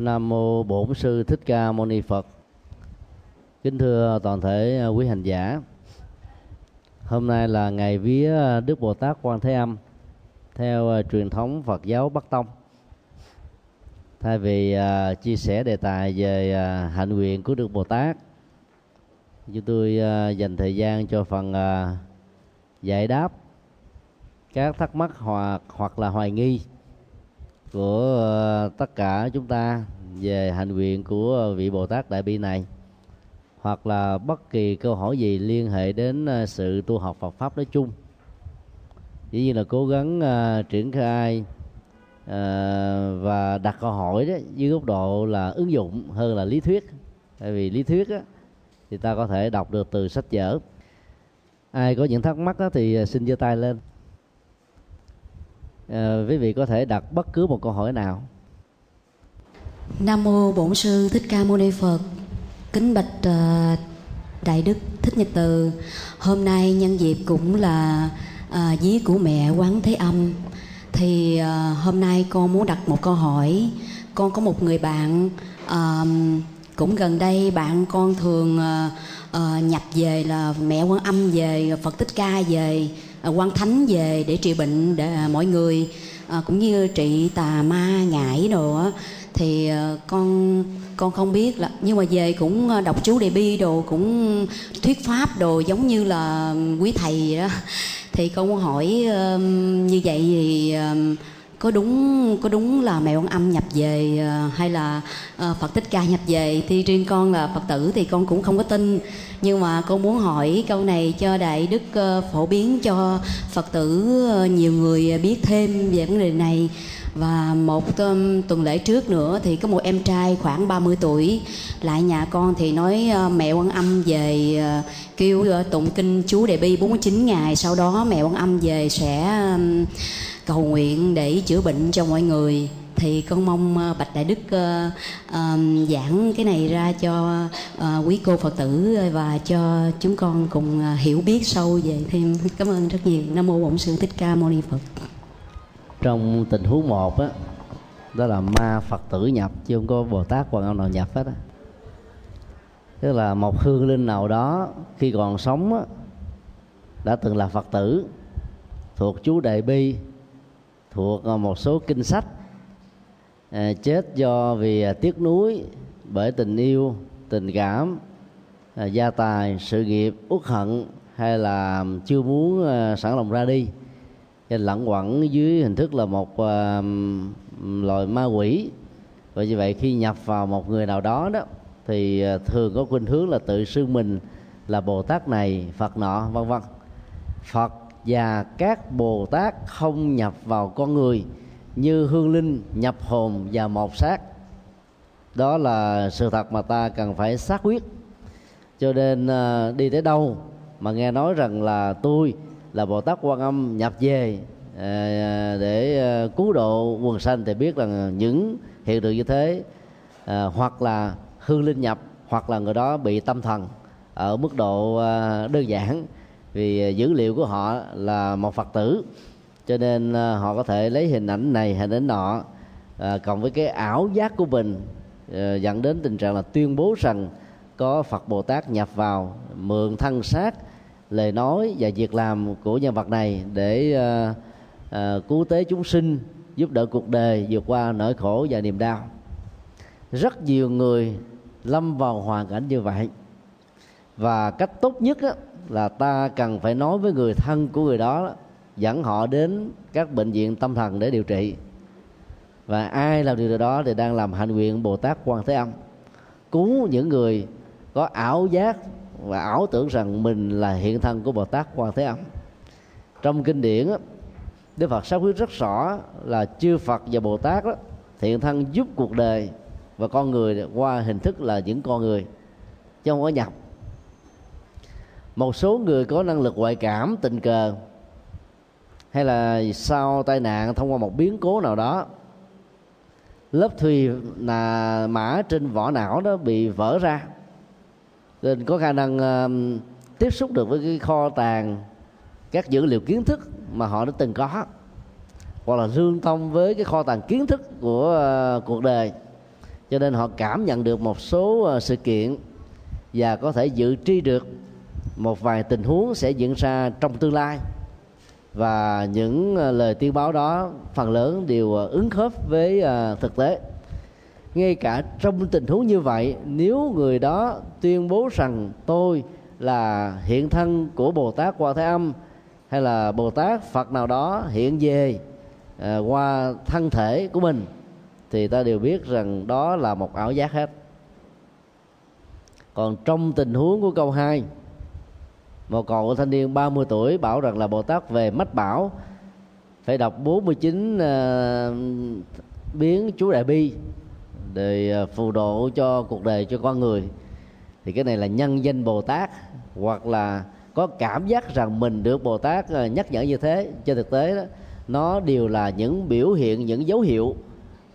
Nam mô Bổn sư Thích Ca Mâu Ni Phật. Kính thưa toàn thể à, quý hành giả. Hôm nay là ngày vía Đức Bồ Tát Quan Thế Âm theo à, truyền thống Phật giáo Bắc Tông. Thay vì uh, chia sẻ đề tài về uh, hạnh nguyện của Đức Bồ Tát, chúng tôi uh, dành thời gian cho phần uh, giải đáp các thắc mắc hoặc hoặc là hoài nghi của ờ, tất cả chúng ta về hành nguyện của vị Bồ Tát Đại Bi này hoặc là bất kỳ câu hỏi gì liên hệ đến ờ, sự tu học Phật pháp nói chung. Dĩ nhiên là cố gắng uh, triển khai uh, và đặt câu hỏi đó dưới góc độ là ứng dụng hơn là lý thuyết. Tại vì lý thuyết á, thì ta có thể đọc được từ sách vở. Ai có những thắc mắc đó thì xin giơ tay lên à, quý vị có thể đặt bất cứ một câu hỏi nào Nam mô Bổn sư Thích Ca Mâu Ni Phật. Kính bạch uh, Đại đức Thích Nhật Từ. Hôm nay nhân dịp cũng là uh, dí của mẹ Quán Thế Âm. Thì uh, hôm nay con muốn đặt một câu hỏi. Con có một người bạn cũng gần đây bạn con thường uh, nhập về là mẹ Quan Âm về Phật Tích Ca về À, Quan Thánh về để trị bệnh để à, mọi người. À, cũng như trị tà ma ngải đồ á thì à, con con không biết là nhưng mà về cũng đọc chú đề bi đồ cũng thuyết pháp đồ giống như là quý thầy đó. Thì con muốn hỏi như vậy thì có đúng có đúng là mẹ quan âm nhập về ờ, hay là ờ, phật thích ca nhập về thì riêng con là phật tử thì con cũng không có tin. Nhưng mà con muốn hỏi câu này cho đại đức ờ, phổ biến cho phật tử nhiều người biết thêm về vấn đề này. Và một tuần lễ trước nữa thì có một em trai khoảng 30 tuổi lại nhà con thì nói mẹ quan âm về kêu tụng kinh chú đề bi 49 ngày, sau đó mẹ quan âm về sẽ cầu nguyện để chữa bệnh cho mọi người. Thì con mong ờ, bạch đại đức uh, uh, giảng cái này ra cho uh, quý cô phật tử và cho chúng con cùng uh, hiểu biết sâu về thêm. Cảm ơn rất nhiều. Nam mô bổn sư thích ca mâu ni phật. Trong tình huống một á đó là ma phật tử nhập chứ không có bồ tát quan âm nào nhập hết á. Tức là một hương linh nào đó khi còn sống á, đã từng là phật tử thuộc chú đại bi thuộc ờ, một số kinh sách à, chết do vì ờ, tiếc nuối bởi tình yêu tình cảm à, gia tài sự nghiệp uất hận hay là chưa muốn à, sẵn lòng ra đi. Lẩn quẩn dưới hình thức là một loài ma quỷ. Và như vậy khi nhập vào một người nào đó đó thì thường có khuynh hướng là tự xưng mình là bồ tát này phật nọ vân vân. Phật và các bồ tát không nhập vào con người, như hương linh, nhập hồn và một xác đó là sự thật mà ta cần phải xác quyết. Cho nên à, đi tới đâu mà nghe nói rằng là tôi là bồ tát quan âm nhập về à, để à, cứu độ quần sanh thì biết rằng những hiện tượng như thế hoặc là hương linh nhập, hoặc là người đó bị tâm thần ở mức độ đơn giản vì à, dữ liệu của họ là một phật tử cho nên à, họ có thể lấy hình ảnh này hình ảnh nọ à, cộng với cái ảo giác của mình à, dẫn đến tình trạng là tuyên bố rằng có phật bồ tát nhập vào mượn thân xác lời nói và việc làm của nhân vật này để à, à, cứu tế chúng sinh giúp đỡ cuộc đời vượt qua nỗi khổ và niềm đau rất nhiều người lâm vào hoàn cảnh như vậy và cách tốt nhất đó là ta cần phải nói với người thân của người đó dẫn họ đến các bệnh viện tâm thần để điều trị. Và ai làm điều đó thì đang làm hạnh nguyện bồ tát quan thế âm. Cứu những người có ảo giác và ảo tưởng rằng mình là hiện thân của bồ tát quan thế âm. Trong kinh điển đức phật xác quyết rất rõ là chư phật và bồ tát đó, hiện thân giúp cuộc đời và con người qua hình thức là những con người chứ không có nhập một số người có năng lực ngoại cảm tình cờ hay là sau tai nạn thông qua một biến cố nào đó lớp thùy là mã trên vỏ não đó bị vỡ ra. Nên có khả năng uh, tiếp xúc được với cái kho tàng các dữ liệu kiến thức mà họ đã từng có hoặc là lương thông với cái kho tàng kiến thức của uh, cuộc đời. Cho nên họ cảm nhận được một số uh, sự kiện và có thể dự tri được một vài tình huống sẽ diễn ra trong tương lai. Và những ờ, lời tiên báo đó phần lớn đều ờ, ứng khớp với ờ, thực tế. Ngay cả trong tình huống như vậy nếu người đó tuyên bố rằng tôi là hiện thân của bồ tát Qua thế âm hay là bồ tát phật nào đó hiện về à, qua thân thể của mình thì ta đều biết rằng đó là một ảo giác hết. Còn trong tình huống của câu 2 một cậu thanh niên 30 tuổi bảo rằng là Bồ Tát về mách bảo phải đọc 49 uh, ờ, biến chú đại bi để ờ, phù độ cho cuộc đời cho con người. Thì cái này là nhân danh Bồ Tát hoặc là có cảm giác rằng mình được Bồ Tát ờ, nhắc nhở như thế. Trên thực tế đó nó đều là những biểu hiện những dấu hiệu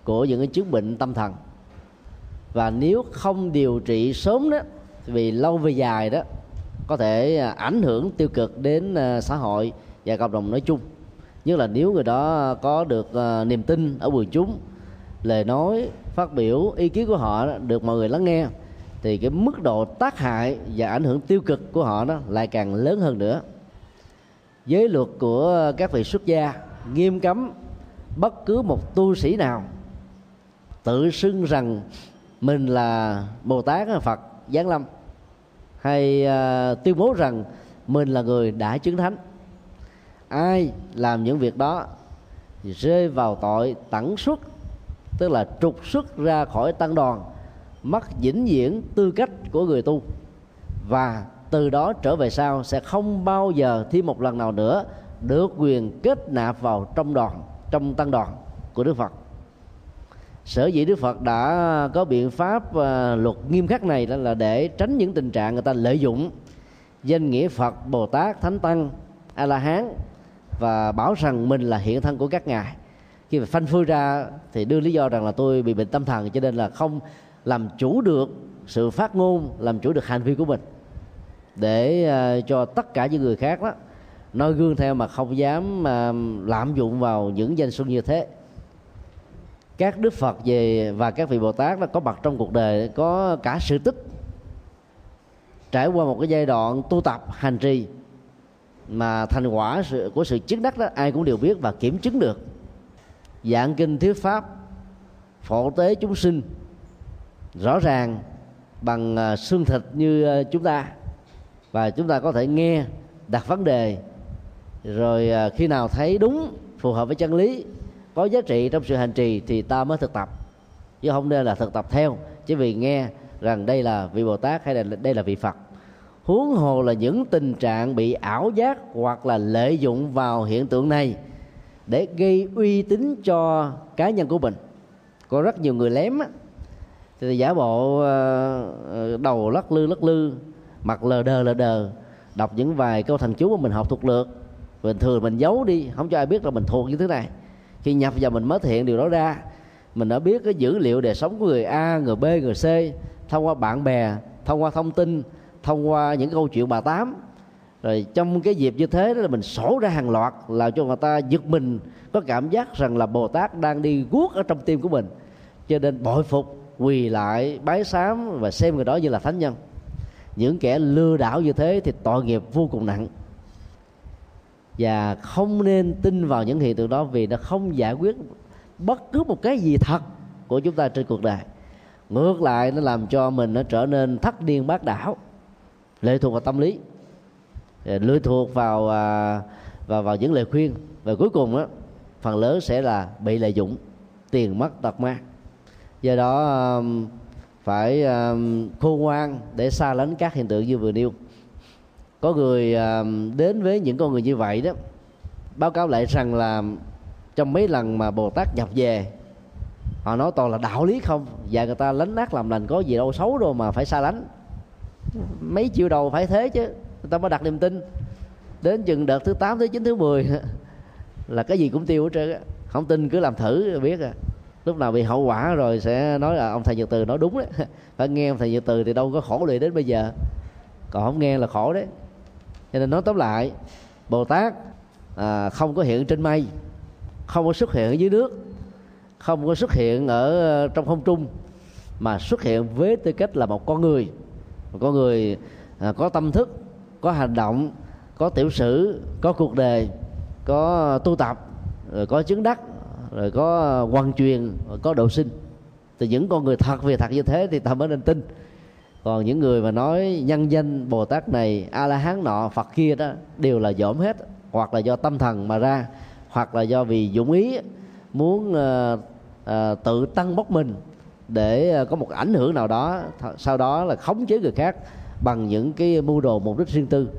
của những cái chứng bệnh tâm thần. Và nếu không điều trị sớm đó vì lâu về dài đó có thể à, ảnh hưởng tiêu cực đến à, xã hội và cộng đồng nói chung. Nhất là nếu người đó có được à, niềm tin ở quần chúng, lời nói, phát biểu, ý kiến của họ được mọi người lắng nghe, thì cái mức độ tác hại và ảnh hưởng tiêu cực của họ đó lại càng lớn hơn nữa. Giới luật của các vị xuất gia nghiêm cấm bất cứ một tu sĩ nào tự xưng rằng mình là bồ tát, phật, giáng lâm hay uh, tuyên bố rằng mình là người đã chứng thánh. Ai làm những việc đó thì rơi vào tội tẩn xuất tức là trục xuất ra khỏi tăng đoàn mất vĩnh viễn tư cách của người tu. Và từ đó trở về sau sẽ không bao giờ thêm một lần nào nữa được quyền kết nạp vào trong đoàn trong tăng đoàn của Đức Phật sở dĩ Đức Phật đã có biện pháp à, luật nghiêm khắc này là để tránh những tình trạng người ta lợi dụng danh nghĩa Phật Bồ Tát Thánh Tăng A La Hán và bảo rằng mình là hiện thân của các ngài. Khi mà phanh phui ra thì đưa lý do rằng là tôi bị bệnh tâm thần cho nên là không làm chủ được sự phát ngôn làm chủ được hành vi của mình. Để uh, cho tất cả những người khác đó noi gương theo mà không dám uh, lạm dụng vào những danh xuân như thế các đức phật về và các vị bồ tát đã có mặt trong cuộc đời, có cả sự tích. Trải qua một cái giai đoạn tu tập, hành trì, mà thành quả của sự chứng đắc đó, ai cũng đều biết và kiểm chứng được. Dạng kinh thuyết pháp, phổ tế chúng sinh, rõ ràng bằng à, xương thịt như à, chúng ta. Và chúng ta có thể nghe, đặt vấn đề, rồi à, khi nào thấy đúng, phù hợp với chân lý có giá trị trong sự hành trì thì ta mới thực tập. Chứ không nên là thực tập theo, chỉ vì nghe rằng đây là vị bồ tát hay là đây là vị phật. Huống hồ là những tình trạng bị ảo giác hoặc là lợi dụng vào hiện tượng này để gây uy tín cho cá nhân của mình. Có rất nhiều người lém á. Thì giả bộ ờ, ờ, đầu lắc lư lắc lư, mặt lờ đờ lờ đờ, đọc những vài câu thần chú mà mình học thuộc lược bình thường mình giấu đi, không cho ai biết là mình thuộc như thế này khi nhập vào mình mới thể hiện điều đó ra. Mình đã biết cái dữ liệu đời sống của người A, người B, người C thông qua bạn bè, thông qua thông tin, thông qua những câu chuyện bà tám. Rồi trong cái dịp như thế đó là mình sổ ra hàng loạt làm cho người ta giật mình có cảm giác rằng là Bồ Tát đang đi guốc ở trong tim của mình. Cho nên bội phục quỳ lại bái sám và xem người đó như là thánh nhân. Những kẻ lừa đảo như thế thì tội nghiệp vô cùng nặng và không nên tin vào những hiện tượng đó vì nó không giải quyết bất cứ một cái gì thật của chúng ta trên cuộc đời. Ngược lại, nó làm cho mình nó trở nên thất điên bác đảo, lệ thuộc vào tâm lý. Ờ, lệ thuộc vào và vào vào những lời khuyên. Và cuối cùng đó phần lớn sẽ là bị lợi dụng tiền mất tật mang. Do đó phải khôn ngoan để xa lánh các hiện tượng như vừa nêu có người à, đến với những con người như vậy đó, báo cáo lại rằng là trong mấy lần mà bồ tát nhập về, họ nói toàn là đạo lý không? Và người ta lánh nát làm lành có gì đâu xấu đâu mà phải xa lánh. Mấy chiêu đầu phải thế chứ, người ta mới đặt niềm tin. Đến chừng đợt thứ 8 thứ 9 thứ 10 là cái gì cũng tiêu hết trơn á. Không tin cứ làm thử, biết à. Lúc nào bị hậu quả rồi sẽ nói là ông thầy nhật từ nói đúng đấy. Phải nghe ông thầy nhật từ thì đâu có khổ lụy đến bây giờ. Còn không nghe là khổ đấy cho nên nói tóm lại bồ tát à, không có hiện trên mây không có xuất hiện ở dưới nước không có xuất hiện ở ờ, trong không trung mà xuất hiện với tư cách là một con người. Một con người à, có tâm thức có hành động có tiểu sử có cuộc đời có tu tập rồi có chứng đắc rồi có quan truyền rồi có độ sinh. Thì những con người thật về thật như thế thì ta mới nên tin còn những người mà nói nhân danh bồ tát này a la hán nọ phật kia đó đều là dỗm hết hoặc là do tâm thần mà ra hoặc là do vì dũng ý muốn uh, uh, tự tăng bốc mình để uh, có một ảnh hưởng nào đó sau đó là khống chế người khác bằng những cái mưu đồ mục đích riêng tư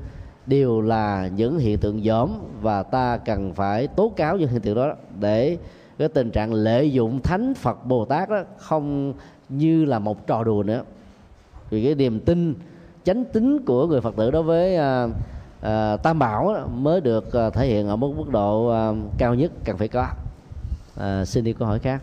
đều là những hiện tượng dởm và ta cần phải tố cáo những hiện tượng đó để cái tình trạng lợi dụng thánh phật bồ tát đó không như là một trò đùa nữa vì cái niềm tin chánh tính của người phật tử đối với à, à, tam bảo đó, mới được à, thể hiện ở mức mức độ à, cao nhất cần phải có. À, xin đi câu hỏi khác.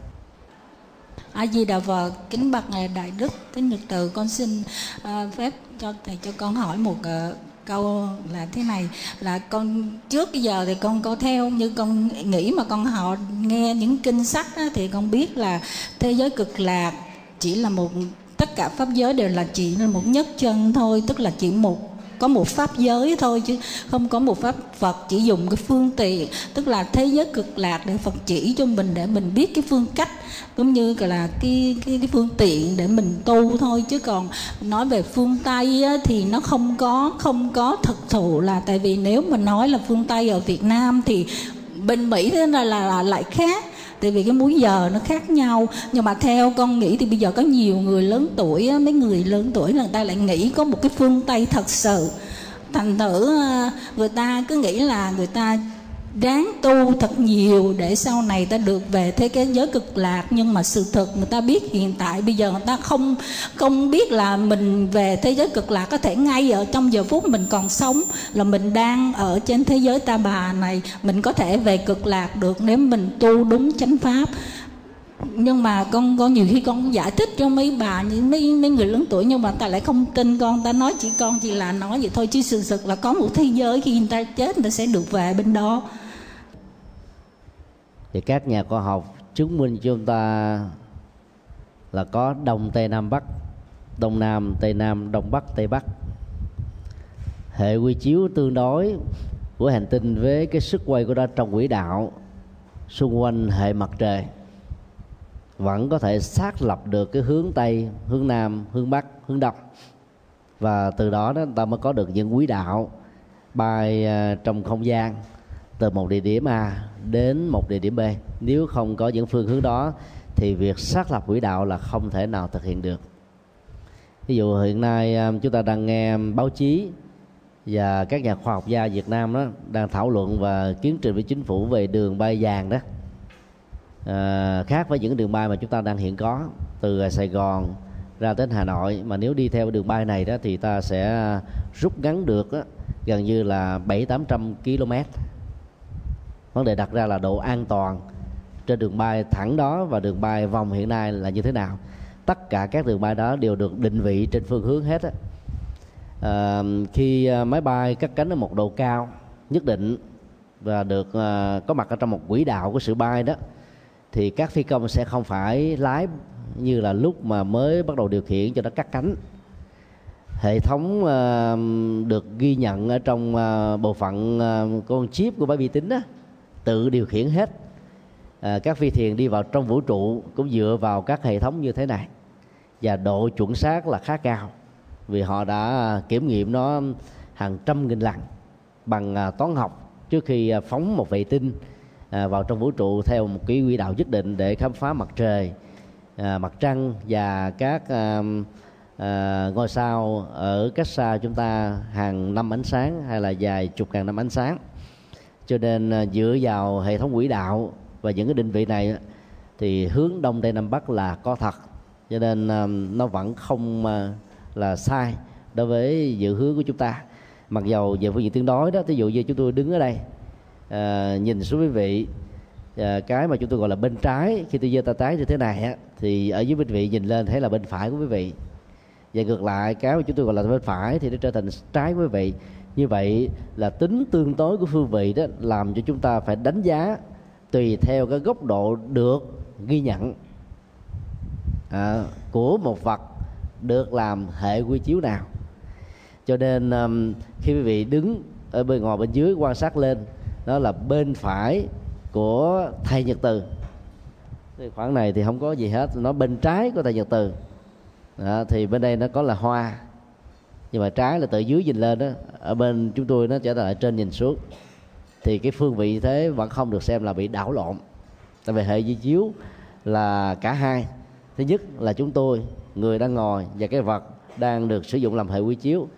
A di đà phật kính bạch ngài đại đức kính nhật từ con xin uh, phép cho thầy cho con hỏi một uh, câu là thế này là con trước bây giờ thì con có theo như con nghĩ mà con họ nghe những kinh sách đó, thì con biết là thế giới cực lạc chỉ là một tất cả pháp giới đều là chỉ là một nhất chân thôi tức là chỉ một có một pháp giới thôi chứ không có một pháp Phật chỉ dùng cái phương tiện. Tức là thế giới cực lạc để Phật chỉ cho mình để mình biết cái phương cách cũng như là cái cái, cái phương tiện để mình tu thôi. Chứ còn nói về phương Tây á, thì nó không có không có thực thụ là tại vì nếu mà nói là phương Tây ở Việt Nam thì bên Mỹ thế là, là, là lại khác tại vì cái múi giờ nó khác nhau. Nhưng mà theo con nghĩ thì bây giờ có nhiều người lớn tuổi mấy người lớn tuổi người ta lại nghĩ có một cái phương tây thật sự. Thành thử à, người ta cứ nghĩ là người ta ráng tu thật nhiều để sau này ta được về thế cái giới cực lạc. Nhưng mà sự thật người ta biết hiện tại bây giờ người ta không không biết là mình về thế giới cực lạc có thể ngay ở trong giờ phút mình còn sống, là mình đang ở trên thế giới ta bà này. Mình có thể về cực lạc được nếu mình tu đúng chánh pháp. Nhưng mà con con nhiều khi con giải thích cho mấy bà những mấy mấy người lớn tuổi, nhưng mà ta lại không tin con. Ta nói chỉ con chỉ là nói vậy thôi, chứ sự thật là có một thế giới khi người ta chết, người ta sẽ được về bên đó thì các nhà khoa học chứng minh cho chúng ta là có đông tây nam bắc, đông nam, tây nam, đông bắc, tây bắc. Hệ quy chiếu tương đối của hành tinh với cái sức quay của nó trong quỹ đạo xung quanh hệ mặt trời. Vẫn có thể xác lập được cái hướng tây, hướng nam, hướng bắc, hướng đông. Và từ đó đó ta mới có được những quỹ đạo bay à, trong không gian từ một địa điểm A đến một địa điểm B. Nếu không có những phương hướng đó thì việc xác lập quỹ đạo là không thể nào thực hiện được. Ví dụ hiện nay à, chúng ta đang nghe báo chí và các nhà khoa học gia Việt Nam đó đang thảo luận và kiến trình với chính phủ về đường bay vàng đó. À, khác với những đường bay mà chúng ta đang hiện có từ Sài Gòn ra đến Hà Nội mà nếu đi theo đường bay này đó thì ta sẽ rút ngắn được đó, gần như là bảy tám trăm km vấn đề đặt ra là độ an toàn trên đường bay thẳng đó và đường bay vòng hiện nay là như thế nào. Tất cả các đường bay đó đều được định vị trên phương hướng hết á. À, khi à, máy bay cất cánh ở một độ cao nhất định và được à, có mặt ở trong một quỹ đạo của sự bay đó thì các phi công sẽ không phải lái như là lúc mà mới bắt đầu điều khiển cho nó cắt cánh. Hệ thống à, được ghi nhận ở trong à, bộ phận à, con chip của máy vi tính đó tự điều khiển hết. À, các phi thuyền đi vào trong vũ trụ cũng dựa vào các hệ thống như thế này. Và độ chuẩn xác là khá cao vì họ đã kiểm nghiệm nó hàng trăm nghìn lần bằng à, toán học trước khi à, phóng một vệ tinh à, vào trong vũ trụ theo một cái quỹ đạo nhất định để khám phá mặt trời mặt trăng và các ngôi sao ở cách xa chúng ta hàng năm ánh sáng hay là dài chục ngàn năm ánh sáng cho nên à, dựa vào hệ thống quỹ đạo và những cái định vị này thì hướng đông tây nam bắc là có thật. Cho nên à, nó vẫn không à, là sai đối với dự hướng của chúng ta. Mặc dầu về phương diện tương đối đó ví dụ như chúng tôi đứng ở đây à, nhìn xuống quý vị à, cái mà chúng tôi gọi là bên trái khi tôi giơ tay trái như thế này á, thì ở dưới quý vị nhìn lên thấy là bên phải của quý vị. Và ngược lại cái mà chúng tôi gọi là bên phải thì nó trở thành trái quý vị như vậy là tính tương đối của phương vị đó làm cho chúng ta phải đánh giá tùy theo cái góc độ được ghi nhận. À, của một vật được làm hệ quy chiếu nào. Cho nên um, khi quý vị đứng ở bên ngoài bên dưới quan sát lên đó là bên phải của thầy nhật từ. Thì khoảng này thì không có gì hết nó bên trái của thầy nhật từ. Đó, thì bên đây nó có là hoa nhưng mà trái là từ dưới nhìn lên đó ở bên chúng tôi nó trở lại trên nhìn xuống. Thì cái phương vị thế vẫn không được xem là bị đảo lộn. Tại vì hệ di chiếu là cả hai. Thứ nhất là chúng tôi người đang ngồi và cái vật đang được sử dụng làm hệ quy chiếu.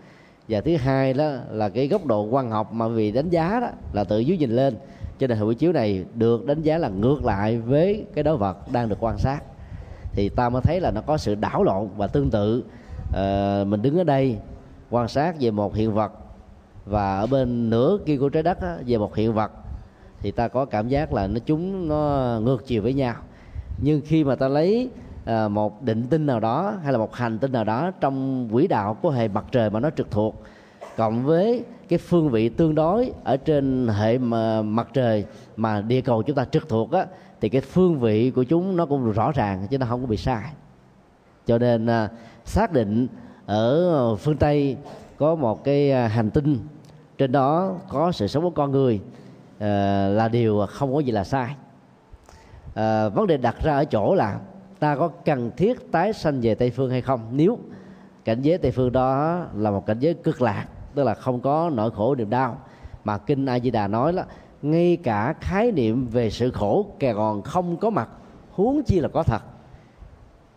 Và thứ hai đó là cái góc độ quan học mà vì đánh giá đó là từ dưới nhìn lên. Cho nên hệ quy chiếu này được đánh giá là ngược lại với cái đối vật đang được quan sát. Thì ta mới thấy là nó có sự đảo lộn và tương tự. Uh, mình đứng ở đây quan sát về một hiện vật và ở bên nửa kia của trái đất á, về một hiện vật thì ta có cảm giác là nó chúng nó ngược chiều với nhau. Nhưng khi mà ta lấy à, một định tinh nào đó hay là một hành tinh nào đó trong quỹ đạo của hệ mặt trời mà nó trực thuộc cộng với cái phương vị tương đối ở trên hệ mà mặt trời mà địa cầu chúng ta trực thuộc á thì cái phương vị của chúng nó cũng rõ ràng chứ nó không có bị sai. Cho nên à, xác định ở ờ, phương tây có một cái à, hành tinh. Trên đó có sự sống của con người à, là điều không có gì là sai. À, vấn đề đặt ra ở chỗ là ta có cần thiết tái sanh về tây phương hay không? Nếu cảnh giới tây phương đó là một cảnh giới cực lạc tức là không có nỗi khổ niềm đau mà kinh a di đà nói là ngay cả khái niệm về sự khổ còn không có mặt huống chi là có thật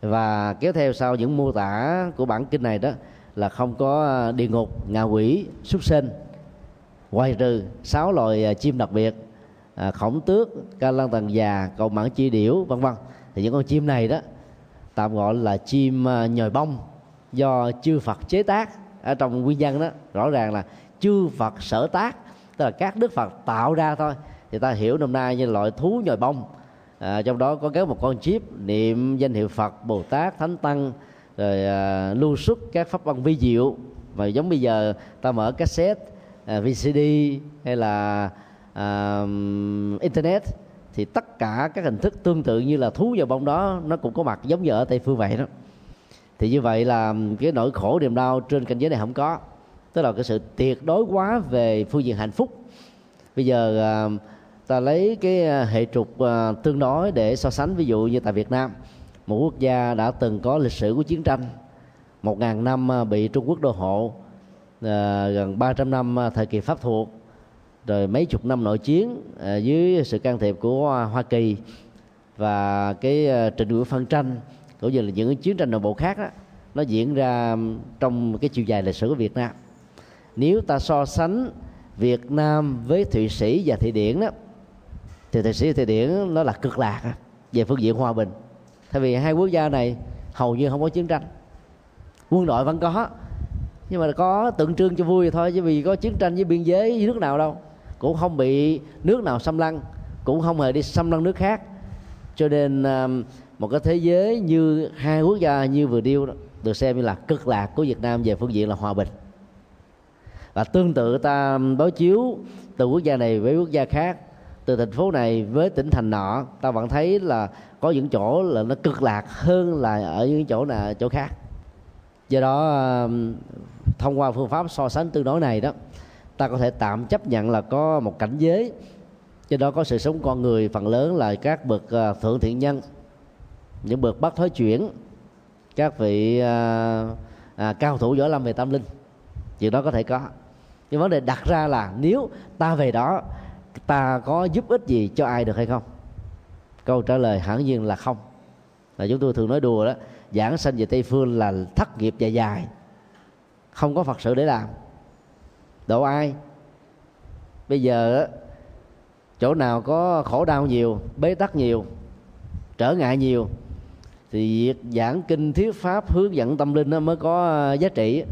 và kéo theo sau những mô tả của bản kinh này đó là không có ờ, địa ngục ngạ quỷ súc sinh ngoài trừ sáu loài ờ, chim đặc biệt à, khổng tước ca lăng tần già cầu mãn chi điểu vân vân. Thì những con chim này đó tạm gọi là chim nhồi bông do chư Phật chế tác. Ở trong nguyên văn đó rõ ràng là chư Phật sở tác tức là các đức Phật tạo ra thôi. Thì ta hiểu năm nay như loại thú nhồi bông à, trong đó có kéo một con chip niệm danh hiệu Phật Bồ Tát Thánh Tăng rồi à, lưu xuất các pháp văn vi diệu. Và giống bây giờ ta mở cassette à, VCD hay là à, internet thì tất cả các hình thức tương tự như là thú vào bông đó nó cũng có mặt giống như ở tây phương vậy đó. Thì như vậy là cái nỗi khổ niềm đau trên cảnh giới này không có. Tức là cái sự tuyệt đối quá về phương diện hạnh phúc. Bây giờ à, ta lấy cái à, hệ trục à, tương đối để so sánh. Ví dụ như tại Việt Nam, một quốc gia đã từng có lịch sử của chiến tranh, một ngàn năm à, bị Trung Quốc đô hộ gần 300 năm thời kỳ pháp thuộc, rồi mấy chục năm nội chiến dưới sự can thiệp của Hoa Kỳ và cái trình độ phân tranh, cũng như là những chiến tranh nội bộ khác đó nó diễn ra trong cái chiều dài lịch sử của Việt Nam. Nếu ta so sánh Việt Nam với Thụy Sĩ và Thụy Điển đó thì Thụy Sĩ và Thụy Điển nó là cực lạc à, về phương diện hòa bình. Thay vì hai quốc gia này hầu như không có chiến tranh. Quân đội vẫn có, nhưng mà có tượng trưng cho vui thôi, chứ vì có chiến tranh với biên giới với nước nào đâu. Cũng không bị nước nào xâm lăng, cũng không hề đi xâm lăng nước khác. Cho nên à, một cái thế giới như hai quốc gia như vừa điêu đó, được xem như là cực lạc của Việt Nam về phương diện là hòa bình. Và tương tự ta đối chiếu từ quốc gia này với quốc gia khác từ thành phố này với tỉnh thành nọ ta vẫn thấy là có những chỗ là nó cực lạc hơn là ở những chỗ nào chỗ khác. Do đó thông qua phương pháp so sánh tương đối này đó ta có thể tạm chấp nhận là có một cảnh giới. Trên đó có sự sống con người phần lớn là các bậc ờ, thượng thiện nhân những bậc bắt thối chuyển các vị à, à, cao thủ võ lâm về tâm linh. Chuyện đó có thể có. Nhưng vấn đề đặt ra là nếu ta về đó ta có giúp ích gì cho ai được hay không? Câu trả lời hẳn nhiên là không. Là chúng tôi thường nói đùa đó, giảng sanh về tây phương là thất nghiệp dài dài. Không có phật sự để làm. Độ ai? Bây giờ chỗ nào có khổ đau nhiều, bế tắc nhiều, trở ngại nhiều, thì việc giảng kinh thuyết pháp, hướng dẫn tâm linh nó mới có giá trị.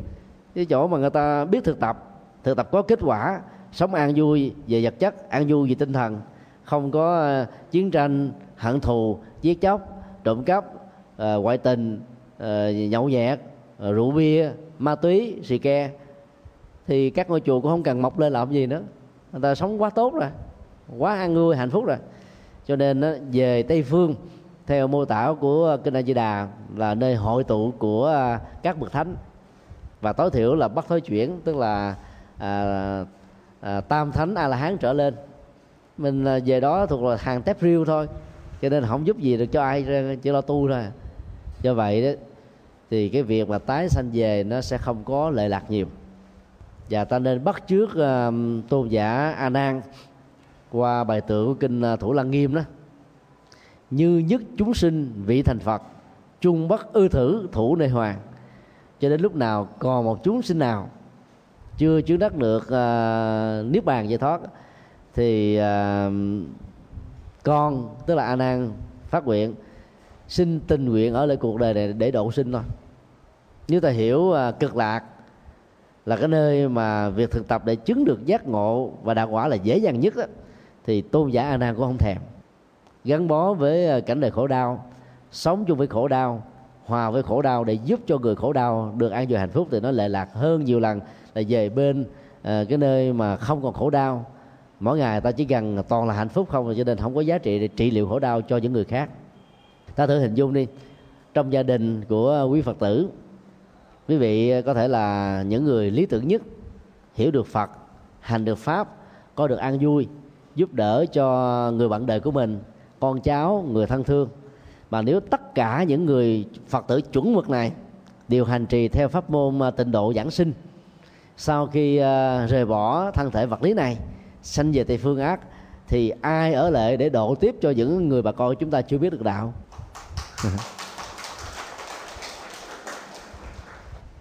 Cái chỗ mà người ta biết thực tập thực tập có kết quả sống an vui về vật chất an vui về tinh thần. Không có ờ, chiến tranh hận thù giết chóc trộm cắp ờ, ngoại tình ờ, nhậu nhẹt rượu bia ma túy xì ke. Thì các ngôi chùa cũng không cần mọc lên làm gì nữa. Người ta sống quá tốt rồi quá an vui hạnh phúc rồi. Cho nên về tây phương theo mô tả của kinh A Di Đà là nơi hội tụ của các bậc thánh. Và tối thiểu là bắt thối chuyển tức là à, à, tam thánh a la hán trở lên. Mình à, về đó thuộc là hàng tép riêu thôi cho nên không giúp gì được cho ai chỉ lo tu thôi. Do vậy đó thì cái việc mà tái sanh về nó sẽ không có lệ lạc nhiều. Và ta nên bắt trước uh, à, tôn giả a nan qua bài tựa của kinh à, thủ lăng nghiêm đó. Như nhất chúng sinh vị thành phật chung bất ư thử thủ nơi hoàng. Cho đến lúc nào còn một chúng sinh nào chưa chứng đắc được uh, niết bàn giải thoát thì uh, con tức là a nan phát nguyện xin tình nguyện ở lại cuộc đời này để độ sinh thôi. Nếu ta hiểu uh, cực lạc là cái nơi mà việc thực tập để chứng được giác ngộ và đạt quả là dễ dàng nhất đó, thì tôn giả a nan cũng không thèm. Gắn bó với cảnh đời khổ đau sống chung với khổ đau hòa với khổ đau để giúp cho người khổ đau được an vui hạnh phúc thì nó lệ lạc hơn nhiều lần là về bên à, cái nơi mà không còn khổ đau. Mỗi ngày ta chỉ cần toàn là hạnh phúc không à, cho nên không có giá trị để trị liệu khổ đau cho những người khác. Ta thử hình dung đi trong gia đình của quý phật tử quý vị có thể là những người lý tưởng nhất hiểu được phật hành được pháp có được an vui giúp đỡ cho người bạn đời của mình con cháu người thân thương mà nếu tất cả những người phật tử chuẩn mực này đều hành trì theo pháp môn à, tịnh độ giảng sinh, sau khi à, rời bỏ thân thể vật lý này, sanh về tây phương ác, thì ai ở lại để độ tiếp cho những người bà con chúng ta chưa biết được đạo?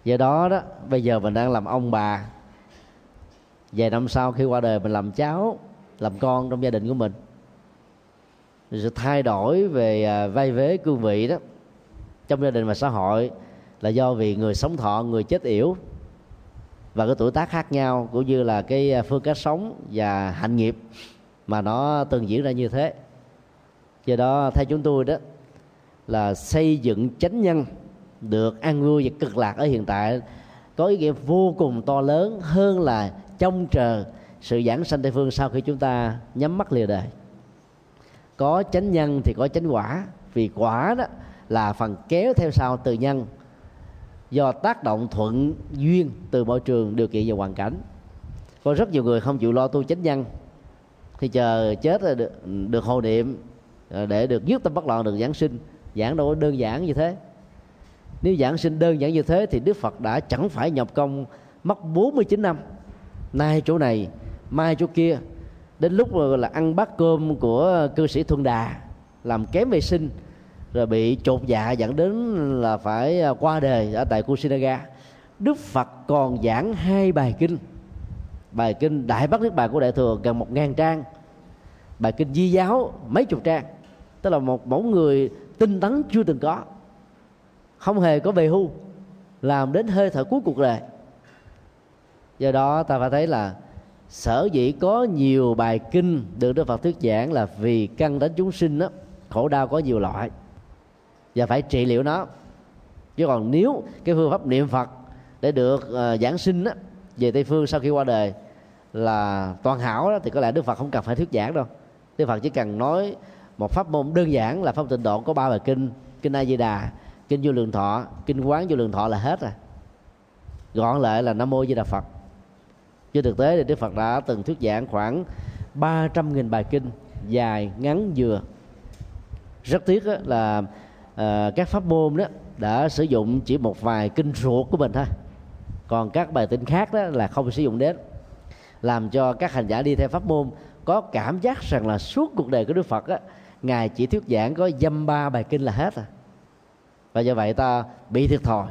Do đó đó, bây giờ mình đang làm ông bà. Vài năm sau khi qua đời, mình làm cháu, làm con trong gia đình của mình sự thay đổi về à, vai vế cương vị đó trong gia đình và xã hội là do vì người sống thọ, người chết yểu và cái tuổi tác khác nhau cũng như là cái à, phương cách sống và hạnh nghiệp mà nó từng diễn ra như thế. Do đó, theo chúng tôi đó, là xây dựng chánh nhân được an vui và cực lạc ở hiện tại có ý nghĩa vô cùng to lớn hơn là trông chờ sự giảng sanh tây phương sau khi chúng ta nhắm mắt lìa đời có chánh nhân thì có chánh quả. Vì quả đó là phần kéo theo sau từ nhân. Do tác động thuận duyên từ môi trường điều kiện và hoàn cảnh. Có rất nhiều người không chịu lo tu chánh nhân. Thì chờ chết rồi được, được hồ niệm à, để được dứt tâm bất loạn được giảng sinh. Giảng đâu có đơn giản như thế. Nếu giảng sinh đơn giản như thế thì Đức Phật đã chẳng phải nhập công mất 49 năm. Nay chỗ này mai chỗ kia đến lúc là ăn bát cơm của cư sĩ Thuần Đà, làm kém vệ sinh, rồi bị chột dạ dẫn đến là phải à, qua đời ở tại Kusinaga Đức Phật còn giảng hai bài kinh. Bài kinh Đại Bắc Niết Bàn của Đại thừa gần một ngàn trang. Bài kinh Di giáo mấy chục trang. Tức là một mẫu người tinh tấn chưa từng có. Không hề có về hưu. Làm đến hơi thở cuối cuộc đời. Do đó ta phải thấy là sở dĩ có nhiều bài kinh được Đức Phật thuyết giảng là vì căn đến chúng sinh đó, khổ đau có nhiều loại. Và phải trị liệu nó. Chứ còn nếu cái phương pháp niệm Phật để được uh, giảng sinh đó, về Tây phương sau khi qua đời là toàn hảo đó, thì có lẽ Đức Phật không cần phải thuyết giảng đâu. Đức Phật chỉ cần nói một pháp môn đơn giản là pháp tịnh độ có ba bài kinh kinh A Di Đà kinh vô lượng thọ kinh quán vô lượng thọ là hết rồi. Gọn lại là nam mô di đà phật trên thực tế thì đức phật đã từng thuyết giảng khoảng 300.000 bài kinh dài ngắn vừa. Rất tiếc là à, các pháp môn đó đã sử dụng chỉ một vài kinh ruột của mình thôi. Còn các bài kinh khác đó là không sử dụng đến. Làm cho các hành giả đi theo pháp môn có cảm giác rằng là suốt cuộc đời của đức phật á ngài chỉ thuyết giảng có dăm ba bài kinh là hết à và do vậy ta bị thiệt thòi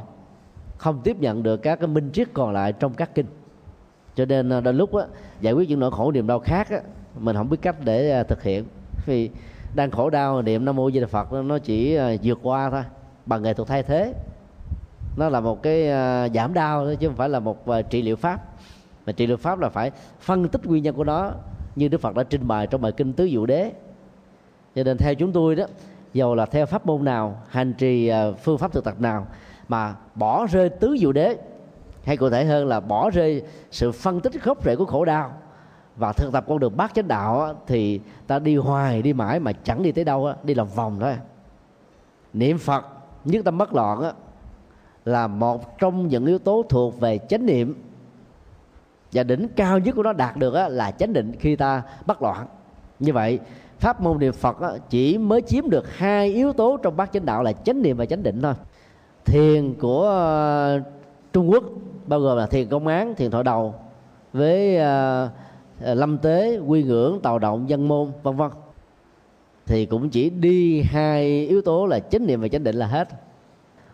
không tiếp nhận được các cái minh triết còn lại trong các kinh cho nên ờ, đôi lúc á, giải quyết những nỗi khổ niềm đau khác á, mình không biết cách để ờ, thực hiện. Vì đang khổ đau niệm nam mô di đà phật nó chỉ ờ, vượt qua thôi bằng nghệ thuật thay thế. Nó là một cái giảm đau chứ không phải là một trị liệu pháp. Mà trị liệu pháp là phải phân tích nguyên nhân của nó như đức phật đã trình bày trong bài kinh tứ dụ đế. Cho nên theo chúng tôi đó dầu là theo pháp môn nào hành trì phương pháp thực tập nào mà bỏ rơi tứ diệu đế hay cụ thể hơn là bỏ rơi sự phân tích gốc rễ của khổ đau. Và thực tập con đường bát chánh đạo thì ta đi hoài đi mãi mà chẳng đi tới đâu đi làm vòng thôi. Niệm phật nhất tâm bất loạn á, là một trong những yếu tố thuộc về chánh niệm. Và đỉnh cao nhất của nó đạt được á, là chánh định khi ta bất loạn. Như vậy pháp môn niệm phật á, chỉ mới chiếm được hai yếu tố trong bát chánh đạo là chánh niệm và chánh định thôi. Thiền của trung quốc bao gồm là thiền công án thiền thọ đầu với uh, lâm tế quy ngưỡng tàu động dân môn vân vân. Thì cũng chỉ đi hai yếu tố là chánh niệm và chánh định là hết.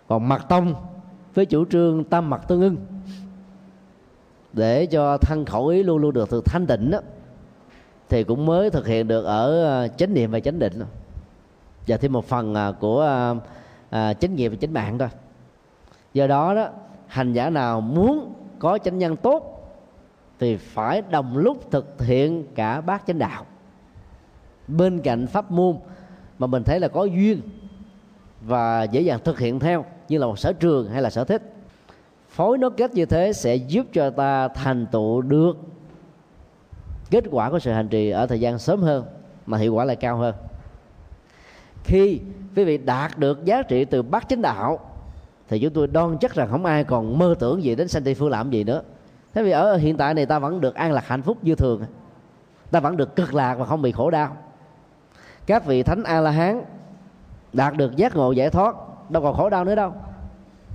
Còn mặt tông với chủ trương tam mặt tương ưng. Để cho thân khẩu ý luôn luôn được thực thanh tịnh đó, thì cũng mới thực hiện được ở à, chánh niệm và chánh định. Và thêm một phần của chánh nghiệp và chánh mạng thôi. Do đó đó hành giả nào muốn có chánh nhân tốt thì phải đồng lúc thực hiện cả bát chánh đạo. Bên cạnh pháp môn mà mình thấy là có duyên và dễ dàng thực hiện theo, như là một sở trường hay là sở thích, phối nối kết như thế sẽ giúp cho ta thành tựu được kết quả của sự hành trì ở thời gian sớm hơn mà hiệu quả lại cao hơn. Khi quý vị đạt được giá trị từ bát chánh đạo thì chúng tôi đoan chắc rằng không ai còn mơ tưởng gì đến sanh tây phương làm gì nữa. Thế vì ở hiện tại này ta vẫn được an lạc hạnh phúc như thường. Ta vẫn được cực lạc và không bị khổ đau. Các vị thánh a la hán đạt được giác ngộ giải thoát, đâu còn khổ đau nữa đâu.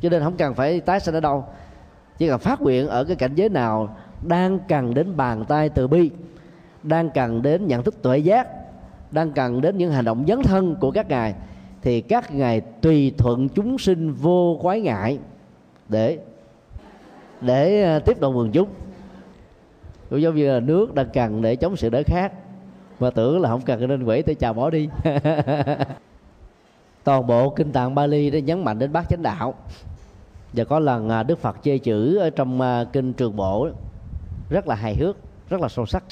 Cho nên không cần phải tái sanh ở đâu. Chỉ cần phát nguyện ở cái cảnh giới nào đang cần đến bàn tay từ bi, đang cần đến nhận thức tuệ giác, đang cần đến những hành động dấn thân của các ngài thì các ngài tùy thuận chúng sinh vô quái ngại. Để để à, tiếp tục quần chúng. Cũng giống như là nước đang cần để chống sự đỡ khát. Mà tưởng là không cần nên quỷ tới chào bỏ đi. Toàn bộ kinh tạng Bali đã nhấn mạnh đến bát chánh đạo. Và có lần à, Đức Phật chê chữ ở trong à, kinh Trường Bộ rất là hài hước rất là sâu sắc.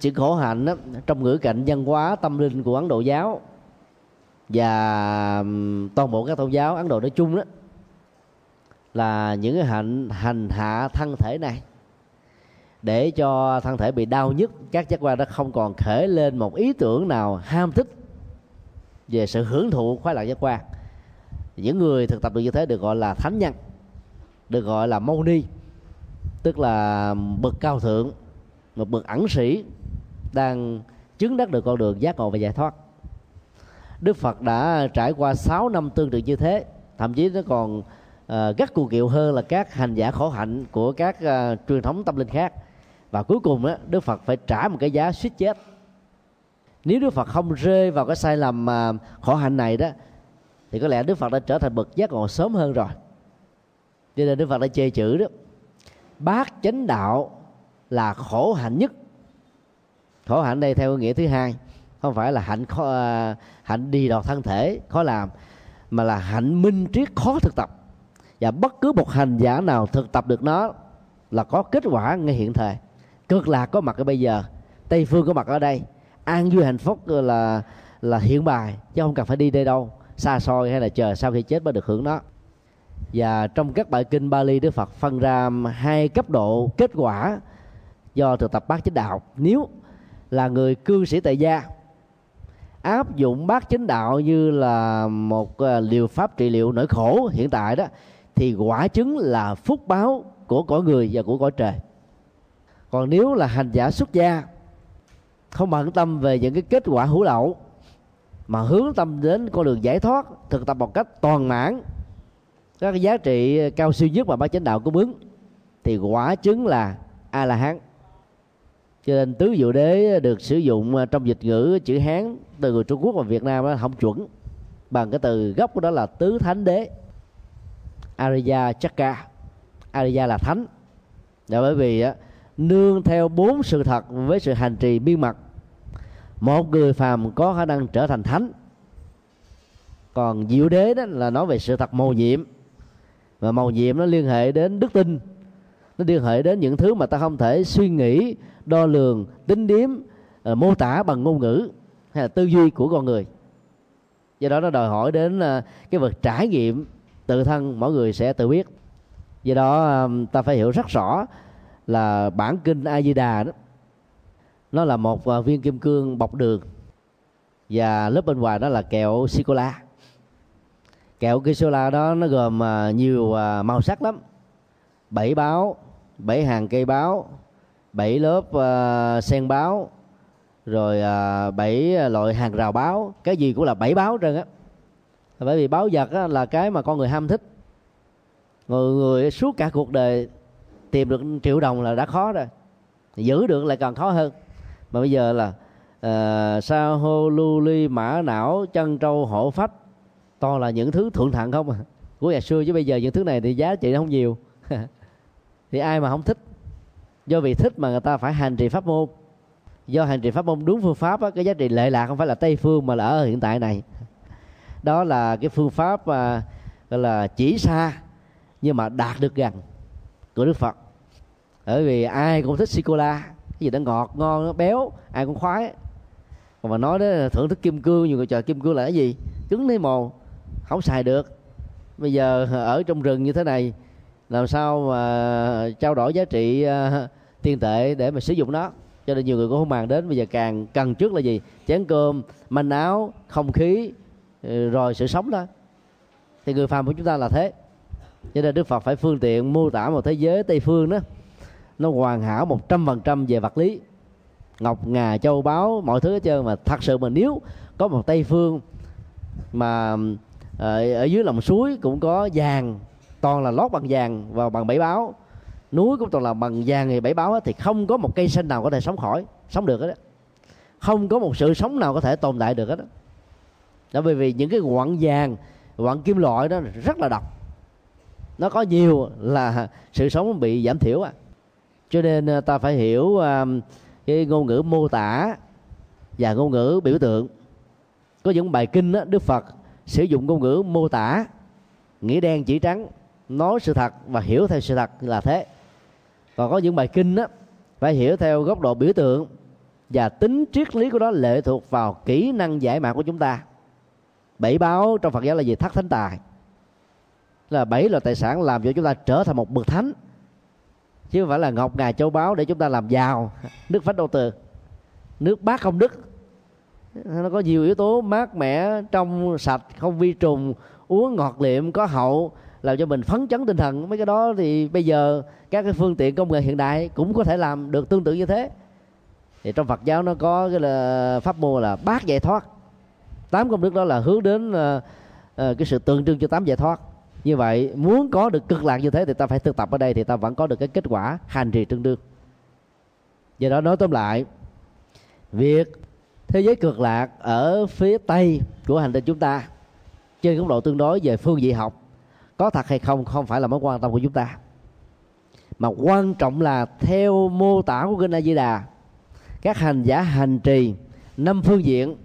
Chữ khổ hạnh đó, trong ngữ cảnh văn hóa tâm linh của Ấn Độ giáo và toàn bộ các tôn giáo, Ấn Độ nói chung đó, là những cái hành hành hạ thân thể này để cho thân thể bị đau nhức, các giác quan đó không còn khởi lên một ý tưởng nào ham thích về sự hưởng thụ khoái lạc giác quan. Những người thực tập được như thế được gọi là thánh nhân, được gọi là mâu ni, tức là bậc cao thượng, một bậc ẩn sĩ đang chứng đắc được con đường giác ngộ và giải thoát. Đức Phật đã trải qua 6 năm tương tự như thế. Thậm chí nó còn ờ, uh, gắt cuồng kiệu hơn là các hành giả khổ hạnh của các uh, truyền thống tâm linh khác. Và cuối cùng đó, Đức Phật phải trả một cái giá suýt chết. Nếu Đức Phật không rơi vào cái sai lầm uh, khổ hạnh này đó thì có lẽ Đức Phật đã trở thành bậc giác ngộ sớm hơn rồi. Cho nên Đức Phật đã chê chữ đó bát chánh đạo là khổ hạnh nhất. Khổ hạnh đây theo nghĩa thứ hai không phải là hạnh khó, uh, à, hạnh đi đọt thân thể khó làm mà là hạnh minh triết khó thực tập. Và bất cứ một hành giả nào thực tập được nó là có kết quả ngay hiện thời. Cực lạc có mặt ở bây giờ tây phương có mặt ở đây. An vui hạnh phúc là là hiện bài chứ không cần phải đi đây đâu. Xa xôi hay là chờ sau khi chết mới được hưởng nó. Và trong các bài kinh Bali Đức Phật phân ra hai cấp độ kết quả do thực tập bát chánh đạo. Nếu là người cư sĩ tại gia áp dụng bát chính đạo như là một ờ, liều pháp trị liệu nỗi khổ hiện tại đó, thì quả chứng là phúc báo của cõi người và của cõi trời. Còn nếu là hành giả xuất gia, không bận tâm về những cái kết quả hữu lậu, mà hướng tâm đến con đường giải thoát, thực tập một cách toàn mãn, các giá trị cao siêu nhất mà bác chánh đạo cung ứng, thì quả chứng là a la hán cho nên tứ diệu đế được sử dụng à, trong dịch ngữ chữ hán từ người trung quốc và việt nam không chuẩn. Bằng cái từ gốc của đó là tứ thánh đế. Arya Chakra Arya là thánh. Là bởi vì á, nương theo bốn sự thật với sự hành trì biên mật một người phàm có khả năng trở thành thánh. Còn diệu đế đó là nói về sự thật màu nhiệm. Và màu nhiệm nó liên hệ đến đức tin. Nó liên hệ đến những thứ mà ta không thể suy nghĩ đo lường tính điếm uh, ờ, mô tả bằng ngôn ngữ hay là tư duy của con người. Do đó nó đòi hỏi đến uh, cái vật trải nghiệm tự thân mỗi người sẽ tự biết. Do đó um, ta phải hiểu rất rõ là bản kinh a di đà đó nó là một uh, viên kim cương bọc đường và lớp bên ngoài đó là kẹo sô cô la kẹo cây sô la đó nó gồm uh, nhiều uh, màu sắc lắm. Bảy báo bảy hàng cây báo bảy lớp uh, sen báo rồi uh, bảy loại hàng rào báo. Cái gì cũng là bảy báo trơn á. Bởi vì báo vật á, là cái mà con người ham thích. Người người suốt cả cuộc đời tìm được triệu đồng là đã khó rồi. Giữ được lại còn khó hơn. Mà bây giờ là ờ, uh, sa hô lưu ly mã não chân trâu hổ phách toàn là những thứ thượng thặng không à? Của ngày xưa chứ bây giờ những thứ này thì giá trị nó không nhiều. Thì ai mà không thích? Do vì thích mà người ta phải hành trì pháp môn. Do hành trì pháp môn đúng phương pháp á, cái giá trị lệ lạc không phải là tây phương mà là ở hiện tại này. Đó là cái phương pháp mà gọi là chỉ xa nhưng mà đạt được gần của đức phật. Bởi vì ai cũng thích sô cô la cái gì đó ngọt ngon nó béo ai cũng khoái. Còn mà nói đó thưởng thức kim cương nhiều người chờ kim cương là cái gì? Cứng lấy mồ không xài được. Bây giờ ở trong rừng như thế này làm sao mà trao đổi giá trị uh, tiền tệ để mà sử dụng nó? Cho nên nhiều người cũng không màng đến. Bây giờ càng cần trước là gì? Chén cơm manh áo không khí ờ, rồi sự sống đó. Thì người phàm của chúng ta là thế. Cho nên đức phật phải phương tiện mô tả một thế giới tây phương đó. Nó hoàn hảo một trăm phần trăm về vật lý. Ngọc ngà châu báu mọi thứ hết trơn. Mà thật sự mà nếu có một tây phương mà ở, ở dưới lòng suối cũng có vàng toàn là lót bằng vàng và bằng bảy báo. Núi cũng toàn là bằng vàng thì bảy báo thì không có một cây xanh nào có thể sống khỏi sống được đó không có một sự sống nào có thể tồn tại được hết đó. đó bởi vì những cái quặng vàng quặng kim loại đó rất là độc. Nó có nhiều là sự sống bị giảm thiểu à cho nên à, ta phải hiểu à, cái ngôn ngữ mô tả và ngôn ngữ biểu tượng. Có những bài kinh đó, đức phật sử dụng ngôn ngữ mô tả nghĩa đen chỉ trắng nói sự thật và hiểu theo sự thật là thế. Còn có những bài kinh đó phải hiểu theo góc độ biểu tượng và tính triết lý của nó lệ thuộc vào kỹ năng giải mã của chúng ta. Bảy báo trong phật giáo là gì? Thất thánh tài. Là bảy loại tài sản làm cho chúng ta trở thành một bậc thánh. Chứ không phải là ngọc ngà châu báu để chúng ta làm giàu. Nước phách đô từ. Nước bát không đức. Nó có nhiều yếu tố mát mẻ trong sạch, không vi trùng, uống ngọt liệm, có hậu làm cho mình phấn chấn tinh thần. Mấy cái đó thì bây giờ các cái phương tiện công nghệ hiện đại cũng có thể làm được tương tự như thế. Thì trong Phật giáo nó có cái là pháp môn là bát giải thoát. Tám công đức đó là hướng đến uh, uh, cái sự tượng trưng cho tám giải thoát. Như vậy muốn có được cực lạc như thế thì ta phải thực tập ở đây thì ta vẫn có được cái kết quả hành trì tương đương. Do đó nói tóm lại việc thế giới cực lạc ở phía tây của hành tinh chúng ta trên góc độ tương đối về phương vị học có thật hay không không phải là mối quan tâm của chúng ta. Mà quan trọng là theo mô tả của kinh A Di Đà các hành giả hành trì năm phương diện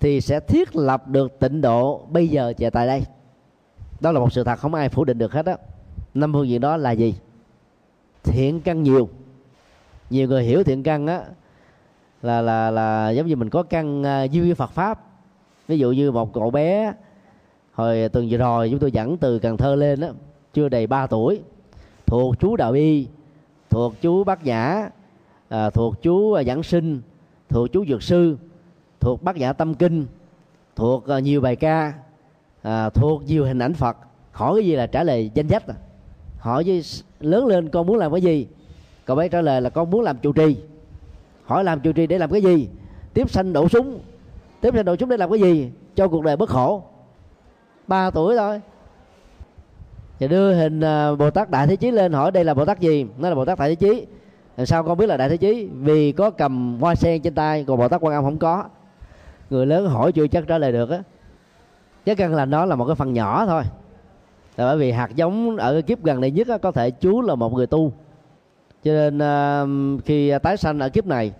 thì sẽ thiết lập được tịnh độ bây giờ và tại đây. Đó là một sự thật không ai phủ định được hết á. Năm phương diện đó là gì? Thiện căn nhiều. Nhiều người hiểu thiện căn á là là là giống như mình có căn uh, duy Phật pháp. Ví dụ như một cậu bé hồi tuần vừa rồi chúng tôi dẫn từ Cần Thơ lên đó chưa đầy 3 tuổi thuộc chú Đạo Y thuộc chú Bát Nhã à, thuộc chú Giảng Sinh thuộc chú Dược Sư thuộc Bát Nhã Tâm Kinh thuộc à, nhiều bài ca à, thuộc nhiều hình ảnh Phật. Hỏi cái gì là trả lời danh sách à. hỏi với lớn lên con muốn làm cái gì? Cậu bé trả lời là con muốn làm trụ trì. Hỏi làm trụ trì để làm cái gì? Tiếp sanh đổ súng. Tiếp sanh đổ súng để làm cái gì? Cho cuộc đời bất khổ ba tuổi thôi. Và đưa hình à, bồ tát đại thế chí lên hỏi đây là bồ tát gì? Nó là bồ tát đại thế chí. Sao con biết là đại thế chí? Vì có cầm hoa sen trên tay còn bồ tát quan âm không có. Người lớn hỏi chưa chắc trả lời được á. Chắc căn là nó là một cái phần nhỏ thôi. Là bởi vì hạt giống ở kiếp gần đây nhất á, có thể chú là một người tu. Cho nên uh, khi tái sanh ở kiếp này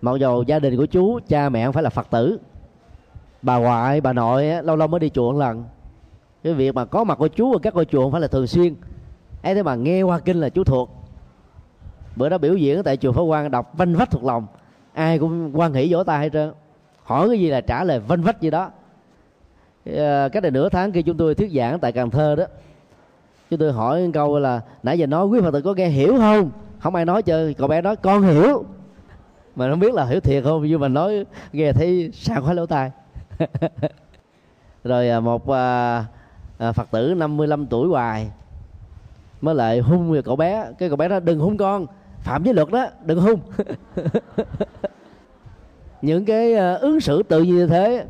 mặc dù gia đình của chú cha mẹ không phải là phật tử bà ngoại bà nội á, lâu lâu mới đi chùa một lần cái việc mà có mặt của chú ở các ngôi chùa không phải là thường xuyên. Ấy thế mà nghe qua kinh là chú thuộc. Bữa đó biểu diễn tại chùa Pháp Quang đọc vanh vách thuộc lòng. Ai cũng quan hỷ vỗ tay hết trơn. Hỏi cái gì là trả lời vanh vách gì đó. Ờ, cách đây nửa tháng khi chúng tôi thuyết giảng tại Cần Thơ đó chúng tôi hỏi câu là nãy giờ nói quý phật tử có nghe hiểu không? Không ai nói chơi cậu bé nói con hiểu. Mà không biết là hiểu thiệt không nhưng mà nói nghe thấy sao khóa lỗ tai. Rồi à, một à, à, phật tử 55 tuổi hoài. Mới lại hung người cậu bé. Cái cậu bé đó đừng hung con phạm giới luật đó đừng hung. Những cái à, ứng xử tự nhiên như thế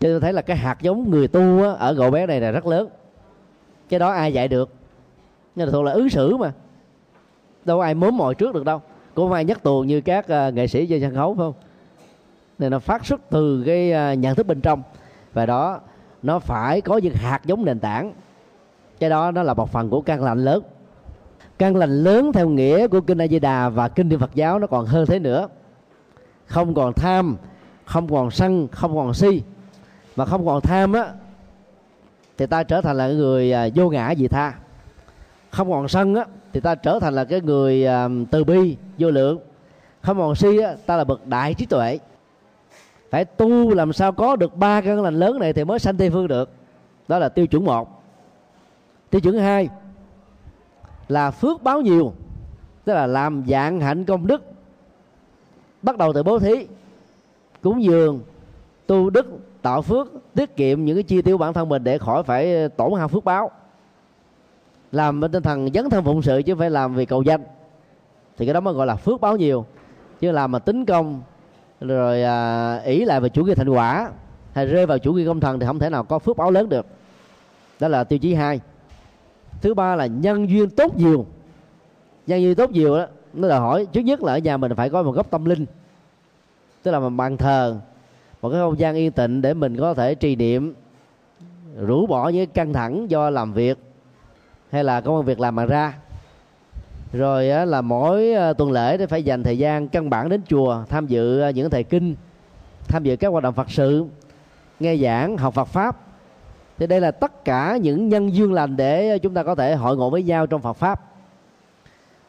cho tôi thấy là cái hạt giống người tu á, ở cậu bé này là rất lớn. Cái đó ai dạy được? Nhưng là thuộc là ứng xử mà. Đâu ai mớm mồi trước được đâu. Cũng ai nhắc tuồng như các uh, nghệ sĩ trên sân khấu phải không? Nên nó phát xuất từ cái à, uh, nhận thức bên trong. Và đó nó phải có những hạt giống nền tảng. Cái đó nó là một phần của căn lành lớn. Căn lành lớn theo nghĩa của kinh A Di Đà và kinh Niệm Phật giáo nó còn hơn thế nữa. Không còn tham, không còn sân, không còn si. Mà không còn tham á, thì ta trở thành là người à, vô ngã dị tha. Không còn sân á, thì ta trở thành là cái người à, từ bi, vô lượng. Không còn si á, ta là bậc đại trí tuệ phải tu làm sao có được ba căn lành lớn này thì mới sanh tây phương được. Đó là tiêu chuẩn một. Tiêu chuẩn hai là phước báo nhiều, tức là làm dạng hạnh công đức, bắt đầu từ bố thí, cúng dường, tu đức, tạo phước, tiết kiệm những cái chi tiêu bản thân mình để khỏi phải tổn hao phước báo. Làm bên tinh thần dấn thân phụng sự chứ phải làm vì cầu danh. Thì cái đó mới gọi là phước báo nhiều. Chứ làm mà tính công rồi à, ý lại về chủ nghĩa thành quả hay rơi vào chủ nghĩa công thần thì không thể nào có phước báo lớn được. Đó là tiêu chí hai. Thứ ba là nhân duyên tốt nhiều. Nhân duyên tốt nhiều đó nó đòi hỏi trước nhất là ở nhà mình phải có một góc tâm linh. Tức là một bàn thờ một cái không gian yên tĩnh để mình có thể trì niệm rũ bỏ những căng thẳng do làm việc hay là công việc làm mà ra rồi là mỗi ờ, tuần lễ để phải dành thời gian căn bản đến chùa tham dự ờ, những thầy kinh, tham dự các hoạt động phật sự, nghe giảng, học phật pháp. Thì đây là tất cả những nhân duyên lành để ờ, chúng ta có thể hội ngộ với nhau trong phật pháp.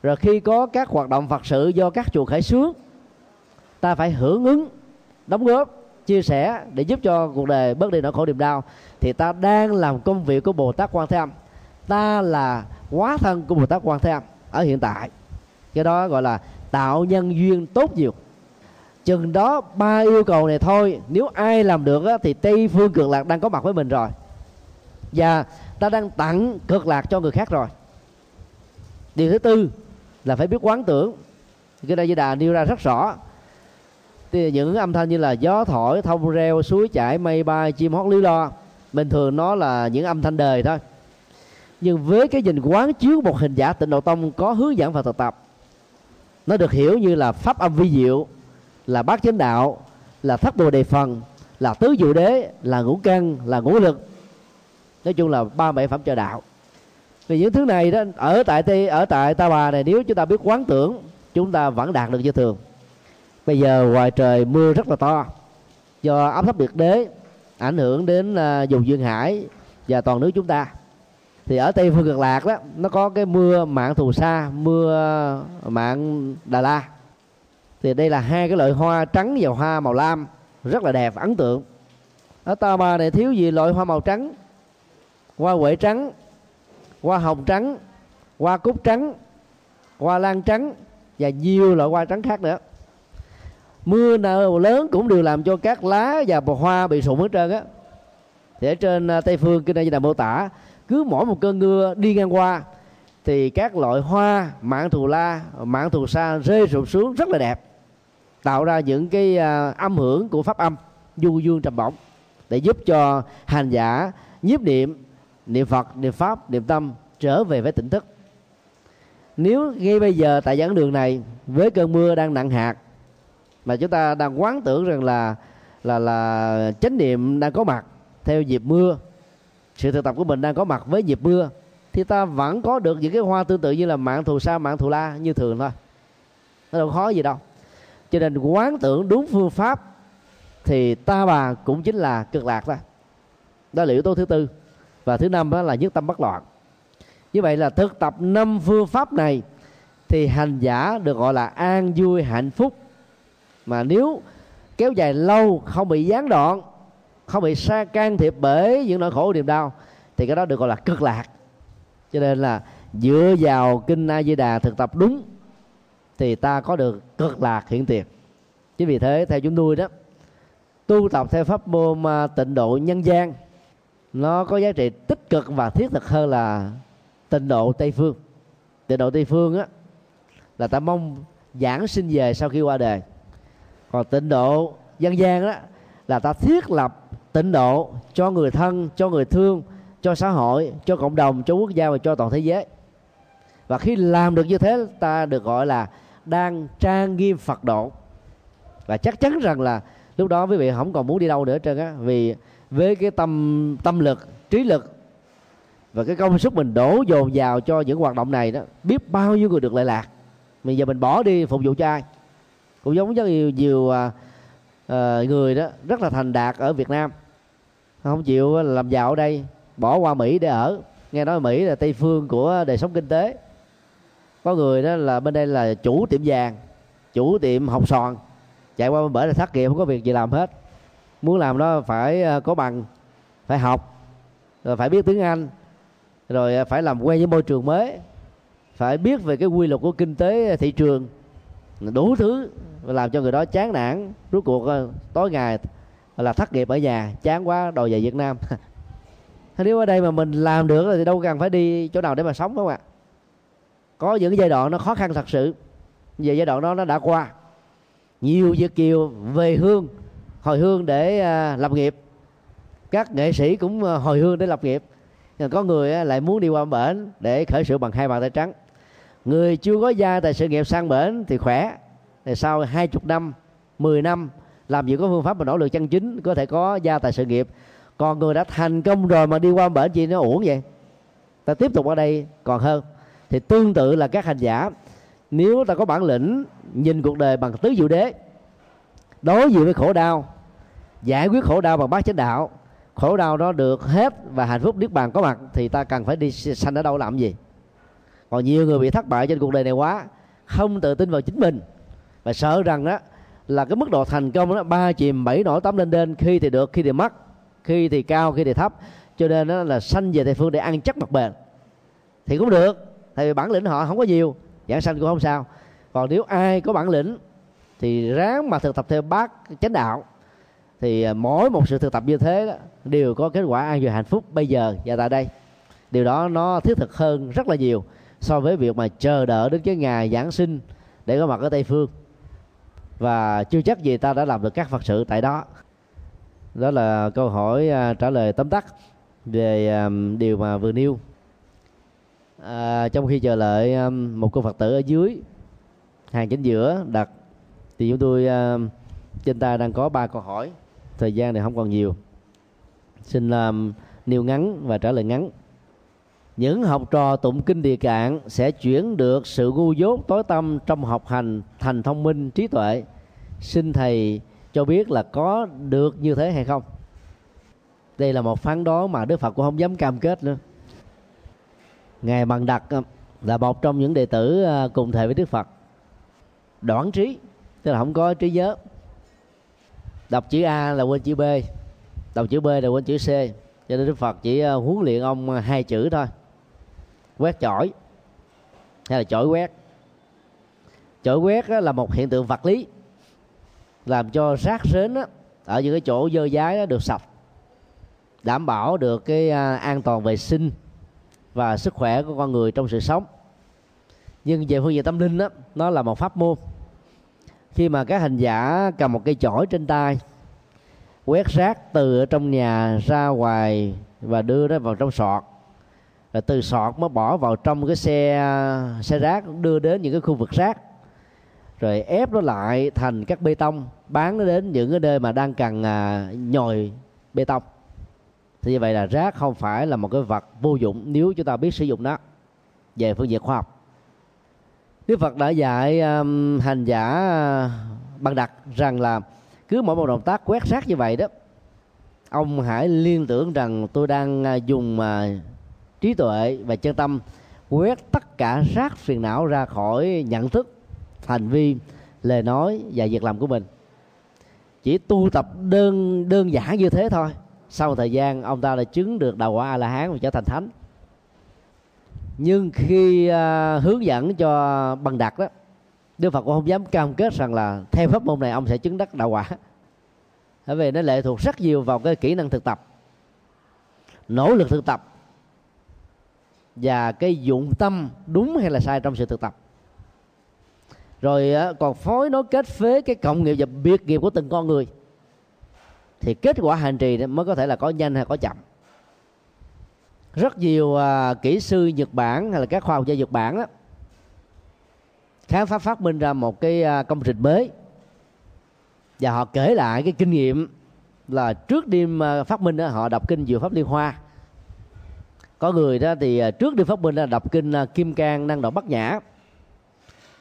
Rồi khi có các hoạt động phật sự do các chùa khởi xướng, ta phải hưởng ứng, đóng góp, chia sẻ để giúp cho cuộc đời bớt đi nỗi khổ niềm đau. Thì ta đang làm công việc của bồ tát quan thế âm. Ta là quá thân của bồ tát quan thế âm ở hiện tại. Cái đó gọi là tạo nhân duyên tốt nhiều. Chừng đó ba yêu cầu này thôi nếu ai làm được á, thì tây phương cực lạc đang có mặt với mình rồi. Và ta đang tặng cực lạc cho người khác rồi. Điều thứ tư là phải biết quán tưởng. Cái đây di đà nêu ra rất rõ. Thì những âm thanh như là gió thổi thông reo suối chảy mây bay chim hót lý lo bình thường nó là những âm thanh đời thôi nhưng với cái nhìn quán chiếu một hình giả tịnh độ tông có hướng dẫn và thực tập. Nó được hiểu như là pháp âm vi diệu là bát chánh đạo là thất bồ đề phần là tứ diệu đế là ngũ căn là ngũ lực. Nói chung là ba bảy phẩm trợ đạo. Vì những thứ này đó ở tại tây ở tại ta bà này nếu chúng ta biết quán tưởng chúng ta vẫn đạt được như thường. Bây giờ ngoài trời mưa rất là to do áp thấp nhiệt đới ảnh hưởng đến uh, vùng duyên hải và toàn nước chúng ta thì ở tây phương cực lạc đó, nó có cái mưa mạng thù sa, mưa mạng đà la. Thì đây là hai cái loại hoa trắng và hoa màu lam, rất là đẹp, ấn tượng. Ở ta bà này thiếu gì loại hoa màu trắng? Hoa quệ trắng, hoa hồng trắng, hoa cúc trắng, hoa lan trắng và nhiều loại hoa trắng khác nữa. Mưa nào lớn cũng đều làm cho các lá và bò hoa bị sụn hết trơn á. Thì ở trên à, tây phương kinh đây là mô tả cứ mỗi một cơn mưa đi ngang qua thì các loại hoa mạng thù la mạng thù sa rơi rụng xuống rất là đẹp tạo ra những cái uh, âm hưởng của pháp âm du dương trầm bổng để giúp cho hành giả nhiếp niệm niệm phật niệm pháp niệm tâm trở về với tỉnh thức. Nếu ngay bây giờ tại giảng đường này với cơn mưa đang nặng hạt mà chúng ta đang quán tưởng rằng là là là chánh niệm đang có mặt theo dịp mưa sự thực tập của mình đang có mặt với dịp mưa, thì ta vẫn có được những cái hoa tương tự như là mạng thù sa, mạng thù la như thường thôi. Nó đâu khó gì đâu. Cho nên quán tưởng đúng phương pháp thì ta bà cũng chính là cực lạc thôi. Đó là yếu tố thứ tư. Và thứ năm đó là nhất tâm bất loạn. Như vậy là thực tập năm phương pháp này thì hành giả được gọi là an vui hạnh phúc. Mà nếu kéo dài lâu, không bị gián đoạn không bị sa can thiệp bởi những nỗi khổ niềm đau. Thì cái đó được gọi là cực lạc. Cho nên là dựa vào kinh a di đà thực tập đúng, thì ta có được cực lạc hiện tiền chính vì thế, theo chúng tôi đó, tu tập theo pháp môn à, tịnh độ nhân gian, nó có giá trị tích cực và thiết thực hơn là tịnh độ tây phương. Tịnh độ tây phương á, là ta mong giảng sinh về sau khi qua đời. Còn tịnh độ dân gian đó là ta thiết lập tịnh độ cho người thân cho người thương cho xã hội cho cộng đồng cho quốc gia và cho toàn thế giới. Và khi làm được như thế ta được gọi là đang trang nghiêm phật độ. Và chắc chắn rằng là lúc đó quý vị không còn muốn đi đâu nữa trơn á vì với cái tâm tâm lực trí lực và cái công sức mình đổ dồn vào cho những hoạt động này đó biết bao nhiêu người được lợi lạc. Bây giờ mình bỏ đi phục vụ cho ai? Cũng giống như nhiều, nhiều uh, người đó rất là thành đạt ở Việt Nam không chịu, làm giàu ở đây. Bỏ qua Mỹ để ở. Nghe nói Mỹ là tây phương của đời sống kinh tế. Có người đó là bên đây là chủ tiệm vàng, chủ tiệm học sòn. Chạy qua bên bển là thất nghiệp, không có việc gì làm hết. Muốn làm đó phải ờ, có bằng, phải học, rồi phải biết tiếng Anh, rồi ờ, phải làm quen với môi trường mới, phải biết về cái quy luật của kinh tế ờ, thị trường. Đủ thứ làm cho người đó chán nản. Rốt cuộc tối ngày là thất nghiệp ở nhà chán quá đòi về Việt Nam. Nếu ở đây mà mình làm được thì đâu cần phải đi chỗ nào để mà sống không ạ? Có những giai đoạn nó khó khăn thật sự. Về giai đoạn đó nó đã qua. Nhiều việt kiều về hương hồi hương để à, lập nghiệp. Các nghệ sĩ cũng à, hồi hương để lập nghiệp. Có người à, lại muốn đi qua bển để khởi sự bằng hai bàn tay trắng. Người chưa có gia tài sự nghiệp sang bển thì khỏe. Thì sau hai chục năm 10 năm làm gì có phương pháp mà nỗ lực chân chính, có thể có gia tài sự nghiệp. Còn người đã thành công rồi mà đi qua bển gì nó uổng vậy. Ta tiếp tục ở đây. Còn hơn, thì tương tự là các hành giả. Nếu ta có bản lĩnh, nhìn cuộc đời bằng tứ diệu đế, đối diện với khổ đau, giải quyết khổ đau bằng bát chánh đạo, khổ đau đó được hết và hạnh phúc niết bàn có mặt, thì ta cần phải đi sanh ở đâu làm gì? Còn nhiều người bị thất bại trên cuộc đời này quá, không tự tin vào chính mình. Và sợ rằng đó là cái mức độ thành công đó ba chìm bảy nổi tám lên đên khi thì được khi thì mất khi thì cao khi thì thấp. Cho nên đó là sanh về tây phương để ăn chắc mặt bền. Thì cũng được tại vì bản lĩnh họ không có nhiều giảng sanh cũng không sao. Còn nếu ai có bản lĩnh thì ráng mà thực tập theo bác chánh đạo thì à, mỗi một sự thực tập như thế đó, đều có kết quả an vui hạnh phúc bây giờ và tại đây. Điều đó nó thiết thực hơn rất là nhiều so với việc mà chờ đợi đến cái ngày giảng sinh để có mặt ở tây phương và chưa chắc gì ta đã làm được các phật sự tại đó. Đó là câu hỏi uh, trả lời tóm tắt về um, điều mà vừa nêu. À, trong khi chờ đợi um, một cô phật tử ở dưới hàng chính giữa đặt thì chúng tôi uh, trên tay đang có ba câu hỏi. Thời gian này không còn nhiều. Xin um, nêu ngắn và trả lời ngắn những học trò tụng kinh địa cạn sẽ chuyển được sự ngu dốt tối tâm trong học hành thành thông minh, trí tuệ. Xin thầy cho biết là có được như thế hay không? Đây là một phán đoán mà đức phật cũng không dám cam kết nữa. Ngài bằng đặc ờ, là một trong những đệ tử ờ, cùng thầy với đức phật. Đoán trí, tức là không có trí nhớ. Đọc chữ a là quên chữ b. Đọc chữ b là quên chữ c. Cho nên đức phật chỉ ờ, huấn luyện ông hai chữ thôi quét chổi. Hay là chổi quét. Chổi quét là một hiện tượng vật lý, làm cho rác rến ở những cái chỗ dơ dái được sạch đảm bảo được cái à, an toàn vệ sinh và sức khỏe của con người trong sự sống. Nhưng về phương diện tâm linh đó nó là một pháp môn. Khi mà các hành giả cầm một cây chổi trên tay, quét rác từ trong nhà ra ngoài và đưa nó vào trong sọt rồi từ sọt mới bỏ vào trong cái xe xe rác đưa đến những cái khu vực rác. Rồi ép nó lại thành các bê tông bán nó đến những cái nơi mà đang cần à, nhồi bê tông. Thì như vậy là rác không phải là một cái vật vô dụng nếu chúng ta biết sử dụng nó. Về phương diện khoa học. Đức Phật đã dạy um, hành giả à, uh, bằng đặt rằng là cứ mỗi một động tác quét rác như vậy đó ông hãy liên tưởng rằng tôi đang uh, dùng uh, trí tuệ và chân tâm quét tất cả rác phiền não ra khỏi nhận thức hành vi lời nói và việc làm của mình. Chỉ tu tập đơn đơn giản như thế thôi. Sau một thời gian ông ta đã chứng được đạo quả a la hán và trở thành thánh. Nhưng khi uh, hướng dẫn cho bằng đặt đó đức phật cũng không dám cam kết rằng là theo pháp môn này ông sẽ chứng đắc đạo quả. Bởi vì nó lệ thuộc rất nhiều vào cái kỹ năng thực tập. Nỗ lực thực tập và cái dụng tâm đúng hay là sai trong sự thực tập. Rồi còn phối nó kết phế cái cộng nghiệp và biệt nghiệp của từng con người thì kết quả hành trì mới có thể là có nhanh hay có chậm. Rất nhiều à, kỹ sư Nhật Bản hay là các khoa học gia Nhật Bản đó, khám phá phát minh ra một cái à, công trình mới và họ kể lại cái kinh nghiệm là trước đêm à, phát minh đó, họ đọc kinh diệu pháp liên hoa có người đó thì à, trước đi phát minh là đọc kinh à, kim cang năng động bát nhã.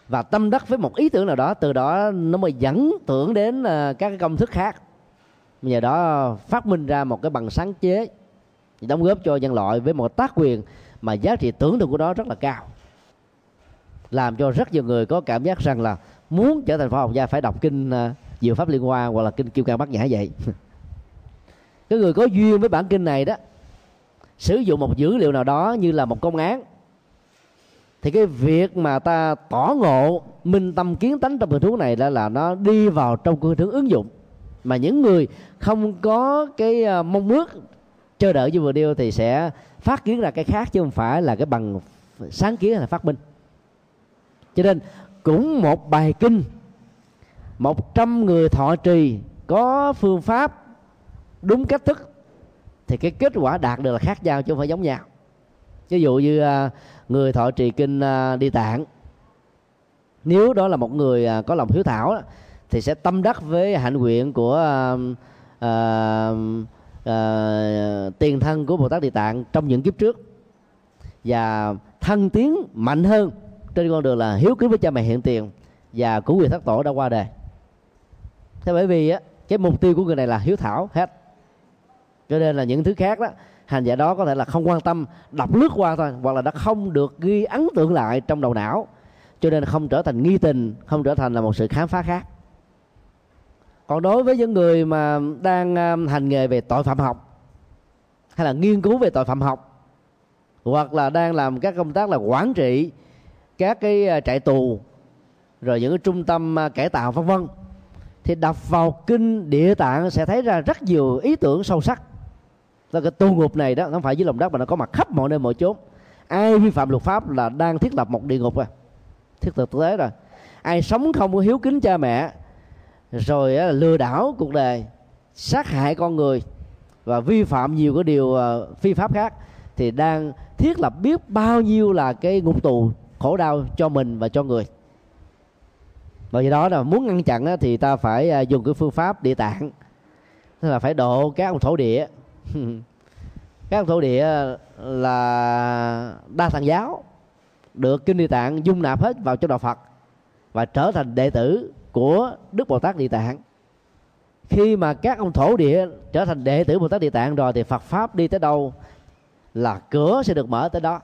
Và tâm đắc với một ý tưởng nào đó, từ đó nó mới dẫn tưởng đến à, các cái công thức khác. Nhờ đó phát minh ra một cái bằng sáng chế, đóng góp cho nhân loại với một tác quyền mà giá trị tưởng tượng của nó rất là cao. Làm cho rất nhiều người có cảm giác rằng là muốn trở thành khoa học gia phải đọc kinh diệu pháp liên hoa hoặc là kinh kim cang bát nhã vậy. Cái người có duyên với bản kinh này đó sử dụng một dữ liệu nào đó như là một công án, thì cái việc mà ta tỏ ngộ, minh tâm kiến tánh trong hình thú này là là nó đi vào trong cơ hướng ứng dụng. Mà những người không có cái à, mong ước chờ đợi như vừa điêu thì sẽ phát kiến ra cái khác chứ không phải là cái bằng sáng kiến hay là phát minh. Cho nên cũng một bài kinh, một trăm người thọ trì có phương pháp đúng cách thức thì cái kết quả đạt được là khác nhau chứ không phải giống nhau. Ví dụ như à, người thọ trì kinh à, đi tạng nếu đó là một người à, có lòng hiếu thảo thì sẽ tâm đắc với hạnh nguyện của uh, uh, uh, tiền thân của bồ tát địa tạng trong những kiếp trước. Và thân tiến mạnh hơn trên con đường là hiếu kính với cha mẹ hiện tiền và của quyền thất tổ đã qua đời. Thế bởi vì á cái mục tiêu của người này là hiếu thảo hết cho nên là những thứ khác đó, hành giả đó có thể là không quan tâm, đọc lướt qua thôi, hoặc là đã không được ghi ấn tượng lại trong đầu não. Cho nên không trở thành nghi tình, không trở thành là một sự khám phá khác. Còn đối với những người mà đang um, hành nghề về tội phạm học, hay là nghiên cứu về tội phạm học, hoặc là đang làm các công tác là quản trị các cái à, trại tù, rồi những cái trung tâm à, cải tạo, vân vân, thì đọc vào kinh địa tạng sẽ thấy ra rất nhiều ý tưởng sâu sắc là cái tu ngục này đó không phải dưới lòng đất mà nó có mặt khắp mọi nơi, mọi chốn. Ai vi phạm luật pháp là đang thiết lập một địa ngục rồi. Thiết thực tế rồi. Ai sống không có hiếu kính cha mẹ, rồi lừa đảo cuộc đời, sát hại con người, và vi phạm nhiều cái điều ờ, phi pháp khác, thì đang thiết lập biết bao nhiêu là cái ngục tù khổ đau cho mình và cho người. Bởi vì đó là muốn ngăn chặn thì ta phải ờ, dùng cái phương pháp địa tạng. Tức là phải độ các ông thổ địa các ông thổ địa là đa thần giáo, được kinh địa tạng dung nạp hết vào trong đạo phật và trở thành đệ tử của đức bồ tát địa tạng. Khi mà các ông thổ địa trở thành đệ tử bồ tát địa tạng rồi thì phật pháp đi tới đâu là cửa sẽ được mở tới đó.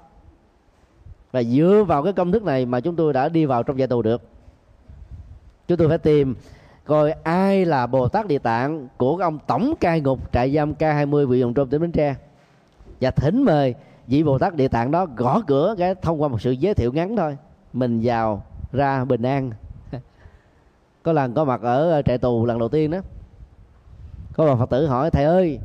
Và dựa vào cái công thức này mà chúng tôi đã đi vào trong gia tù được. Chúng tôi phải tìm coi ai là bồ tát địa tạng của ông tổng cai ngục trại giam k 20 vị dòng trôm tỉnh bến tre. Và thỉnh mời vị bồ tát địa tạng đó gõ cửa cái thông qua một sự giới thiệu ngắn thôi. Mình vào ra bình an. Có lần có mặt ở ờ, trại tù lần đầu tiên đó. Có bà phật tử hỏi thầy ơi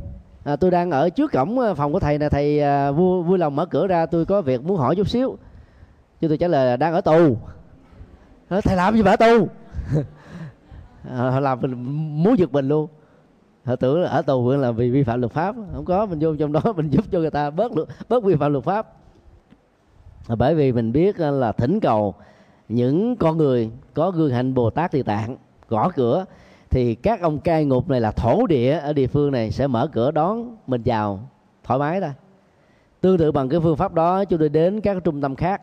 à, tôi đang ở trước cổng ờ, phòng của thầy nè thầy à, vui vui lòng mở cửa ra tôi có việc muốn hỏi chút xíu. Chứ tôi trả lời là đang ở tù. Thầy làm gì mà ở tù? họ làm mình muốn giật mình luôn. Họ tưởng là ở tù là vì vi phạm luật pháp. Không có, mình vô trong đó, mình giúp cho người ta bớt bớt vi phạm luật pháp. Bởi vì mình biết ờ, là thỉnh cầu những con người có gương hạnh bồ tát địa tạng gõ cửa, thì các ông cai ngục này là thổ địa ở địa phương này sẽ mở cửa đón mình vào thoải mái thôi tương tự bằng cái phương pháp đó, chúng tôi đến các trung tâm khác.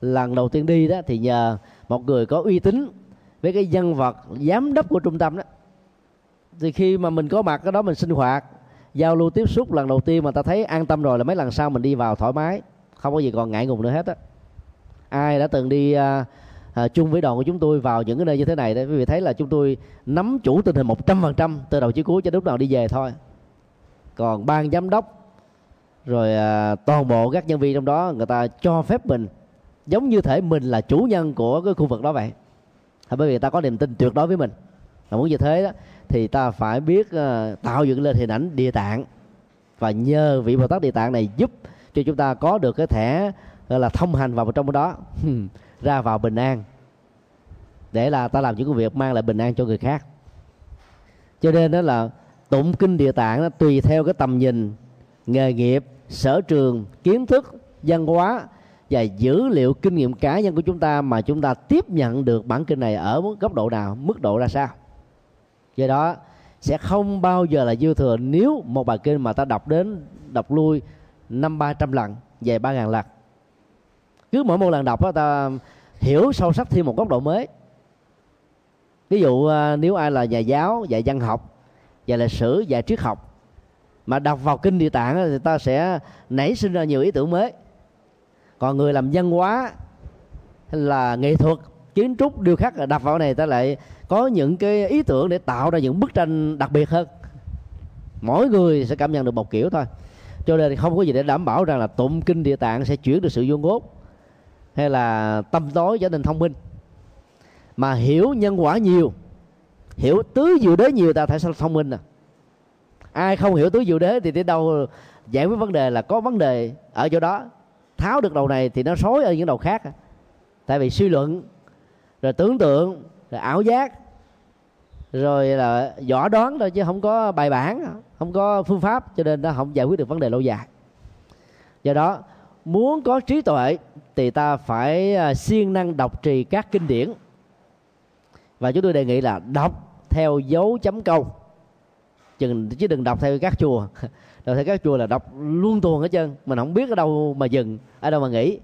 Lần đầu tiên đi đó thì nhờ một người có uy tín với cái nhân vật giám đốc của trung tâm đó. Thì khi mà mình có mặt cái đó mình sinh hoạt giao lưu tiếp xúc lần đầu tiên mà ta thấy an tâm rồi là mấy lần sau mình đi vào thoải mái không có gì còn ngại ngùng nữa hết á. Ai đã từng đi à, à, chung với đoàn của chúng tôi vào những cái nơi như thế này đấy quý vị thấy là chúng tôi nắm chủ tình hình một trăm phần trăm từ đầu chí cuối cho lúc nào đi về thôi. Còn ban giám đốc rồi à, toàn bộ các nhân viên trong đó người ta cho phép mình giống như thể mình là chủ nhân của cái khu vực đó vậy thì bởi vì ta có niềm tin tuyệt đối với mình. Và muốn như thế đó thì ta phải biết uh, tạo dựng lên hình ảnh địa tạng. Và nhờ vị bồ tát địa tạng này giúp cho chúng ta có được cái thẻ gọi là thông hành vào trong đó ra vào bình an. Để là ta làm những công việc mang lại bình an cho người khác. Cho nên đó là tụng kinh địa tạng nó tùy theo cái tầm nhìn nghề nghiệp sở trường kiến thức văn hóa và dữ liệu kinh nghiệm cá nhân của chúng ta mà chúng ta tiếp nhận được bản kinh này ở góc độ nào mức độ ra sao. Do đó sẽ không bao giờ là dư thừa nếu một bài kinh mà ta đọc đến đọc lui năm ba trăm lần về ba ngàn lần. Cứ mỗi một lần đọc đó, ta hiểu sâu sắc thêm một góc độ mới. Ví dụ à, nếu ai là nhà giáo dạy văn học dạy lịch sử dạy triết học mà đọc vào kinh địa tạng thì ta sẽ nảy sinh ra nhiều ý tưởng mới còn người làm văn hóa hay là nghệ thuật, kiến trúc điêu khắc đập vào này, ta lại có những cái ý tưởng để tạo ra những bức tranh đặc biệt hơn. Mỗi người sẽ cảm nhận được một kiểu thôi. Cho nên không có gì để đảm bảo rằng là tụng kinh địa tạng sẽ chuyển được sự vô ngốt hay là tâm tối trở nên thông minh. Mà hiểu nhân quả nhiều, hiểu tứ diệu đế nhiều ta phải thông minh à? Ai không hiểu tứ diệu đế thì tới đâu giải quyết vấn đề là có vấn đề ở chỗ đó tháo được đầu này thì nó xối ở những đầu khác tại vì suy luận, rồi tưởng tượng, rồi ảo giác, rồi là võ đoán thôi chứ không có bài bản, không có phương pháp, cho nên nó không giải quyết được vấn đề lâu dài. Do đó, muốn có trí tuệ thì ta phải à, siêng năng đọc trì các kinh điển. Và chúng tôi đề nghị là đọc theo dấu chấm câu. Chừng, chứ đừng đọc theo các chùa rồi theo các chùa là đọc luôn tuồng hết trơn. Mình không biết ở đâu mà dừng, ở đâu mà nghỉ.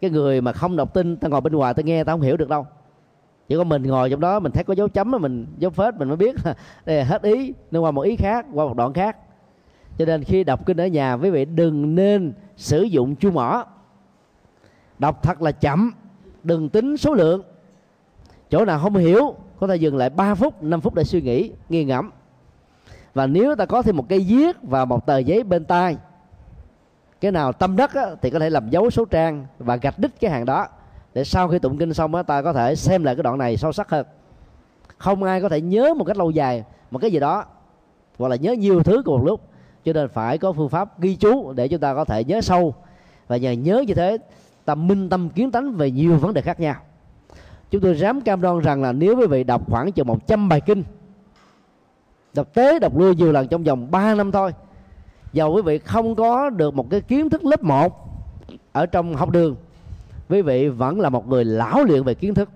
Cái người mà không đọc tin, ta ngồi bên ngoài ta nghe, ta không hiểu được đâu. Chỉ có mình ngồi trong đó, mình thấy có dấu chấm mà mình, dấu phết, mình mới biết đây là hết ý nên qua một ý khác, qua một đoạn khác. Cho nên khi đọc kinh ở nhà, quý vị đừng nên sử dụng chu mỏ. Đọc thật là chậm, đừng tính số lượng. Chỗ nào không hiểu, có thể dừng lại 3 phút 5 phút để suy nghĩ, nghi ngẫm và nếu ta có thêm một cây viết và một tờ giấy bên tay, cái nào tâm đất á, thì có thể làm dấu số trang và gạch đích cái hàng đó. Để sau khi tụng kinh xong á, ta có thể xem lại cái đoạn này sâu sắc hơn. Không ai có thể nhớ một cách lâu dài một cái gì đó hoặc là nhớ nhiều thứ cùng một lúc. Cho nên phải có phương pháp ghi chú để chúng ta có thể nhớ sâu. Và nhờ nhớ như thế ta minh tâm kiến tánh về nhiều vấn đề khác nhau. Chúng tôi dám cam đoan rằng là nếu quý vị đọc khoảng chừng 100 bài kinh đọc tế đọc lui nhiều lần trong vòng 3 năm thôi. Dầu quý vị không có được một cái kiến thức lớp 1 ở trong học đường. Quý vị vẫn là một người lão luyện về kiến thức.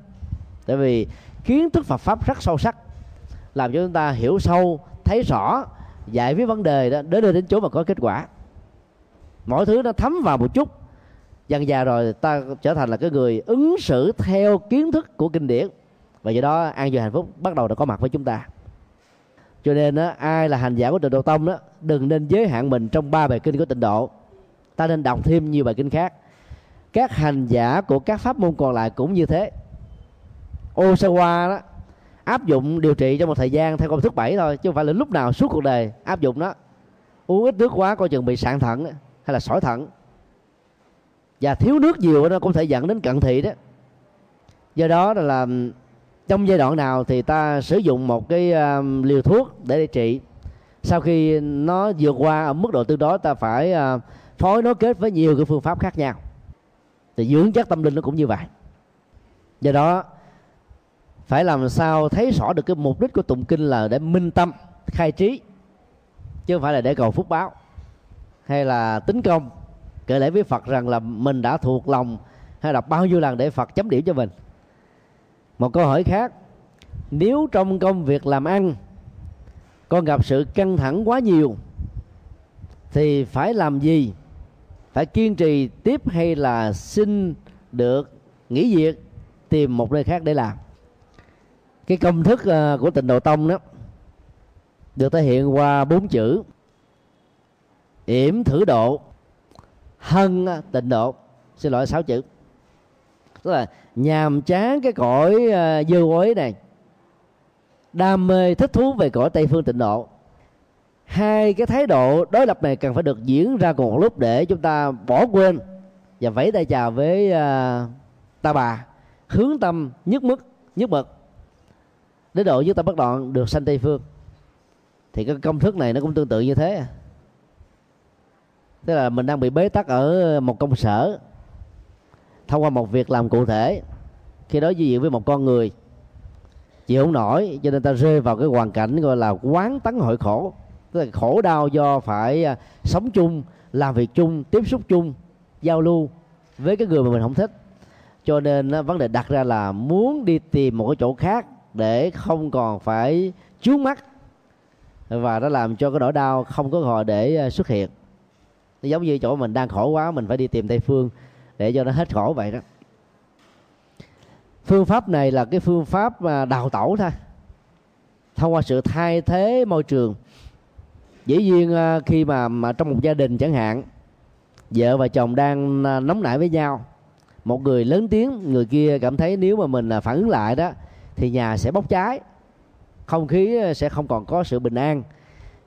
Tại vì kiến thức Phật pháp rất sâu sắc, làm cho chúng ta hiểu sâu, thấy rõ, giải quyết vấn đề đó, đến nơi đến chỗ mà có kết quả. Mọi thứ nó thấm vào một chút. Dần già rồi ta trở thành là cái người ứng xử theo kiến thức của kinh điển. Và do đó, an vui hạnh phúc bắt đầu đã có mặt với chúng ta cho nên á ai là hành giả của tịnh độ tông đó đừng nên giới hạn mình trong ba bài kinh của tịnh độ. Ta nên đọc thêm nhiều bài kinh khác. Các hành giả của các pháp môn còn lại cũng như thế. Osawa đó áp dụng điều trị trong một thời gian theo công thức 7 thôi chứ không phải là lúc nào suốt cuộc đời áp dụng đó. Uống ít nước quá coi chừng bị sạn thận hay là sỏi thận. Và thiếu nước nhiều nó cũng thể dẫn đến cận thị đó. Do đó là, là trong giai đoạn nào thì ta sử dụng một cái um, liều thuốc để điều trị. Sau khi nó vượt qua ở mức độ tương đối ta phải uh, phối nối kết với nhiều cái phương pháp khác nhau. Thì dưỡng chất tâm linh nó cũng như vậy. Do đó phải làm sao thấy rõ được cái mục đích của tụng kinh là để minh tâm khai trí chứ không phải là để cầu phúc báo hay là tính công. Kể lễ với phật rằng là mình đã thuộc lòng hay đọc bao nhiêu lần để phật chấm điểm cho mình một câu hỏi khác. Nếu trong công việc làm ăn con gặp sự căng thẳng quá nhiều, thì phải làm gì? Phải kiên trì tiếp hay là xin được nghỉ việc, tìm một nơi khác để làm? Cái công thức ờ, của tịnh độ tông đó, được thể hiện qua bốn chữ. Yểm thử độ, hân tịnh độ. Xin lỗi, sáu chữ tức là nhàm chán cái cõi ờ, uh, dơ này. Đam mê thích thú về cõi tây phương tịnh độ. Hai cái thái độ đối lập này cần phải được diễn ra cùng một lúc để chúng ta bỏ quên và vẫy tay chào với uh, ta bà. Hướng tâm nhất mức nhất bậc. Đến độ chúng ta bất đoạn được sanh tây phương. Thì cái công thức này nó cũng tương tự như thế. Tức là mình đang bị bế tắc ở một công sở thông qua một việc làm cụ thể. Khi đối diện với một con người chịu không nổi, cho nên ta rơi vào cái hoàn cảnh gọi là quán tấn hội khổ. Tức là khổ đau do phải à, sống chung, làm việc chung, tiếp xúc chung, giao lưu với cái người mà mình không thích. Cho nên à, vấn đề đặt ra là muốn đi tìm một cái chỗ khác để không còn phải chướng mắt. Và nó làm cho cái nỗi đau không có gò để à, xuất hiện. Giống như chỗ mình đang khổ quá, mình phải đi tìm tây phương để cho nó hết khổ vậy đó. Phương pháp này là cái phương pháp mà đào tẩu thôi. Thông qua sự thay thế môi trường. Dĩ nhiên à, khi mà, mà trong một gia đình chẳng hạn vợ và chồng đang à, nóng nảy với nhau một người lớn tiếng người kia cảm thấy nếu mà mình à, phản ứng lại đó thì nhà sẽ bốc cháy không khí sẽ không còn có sự bình an.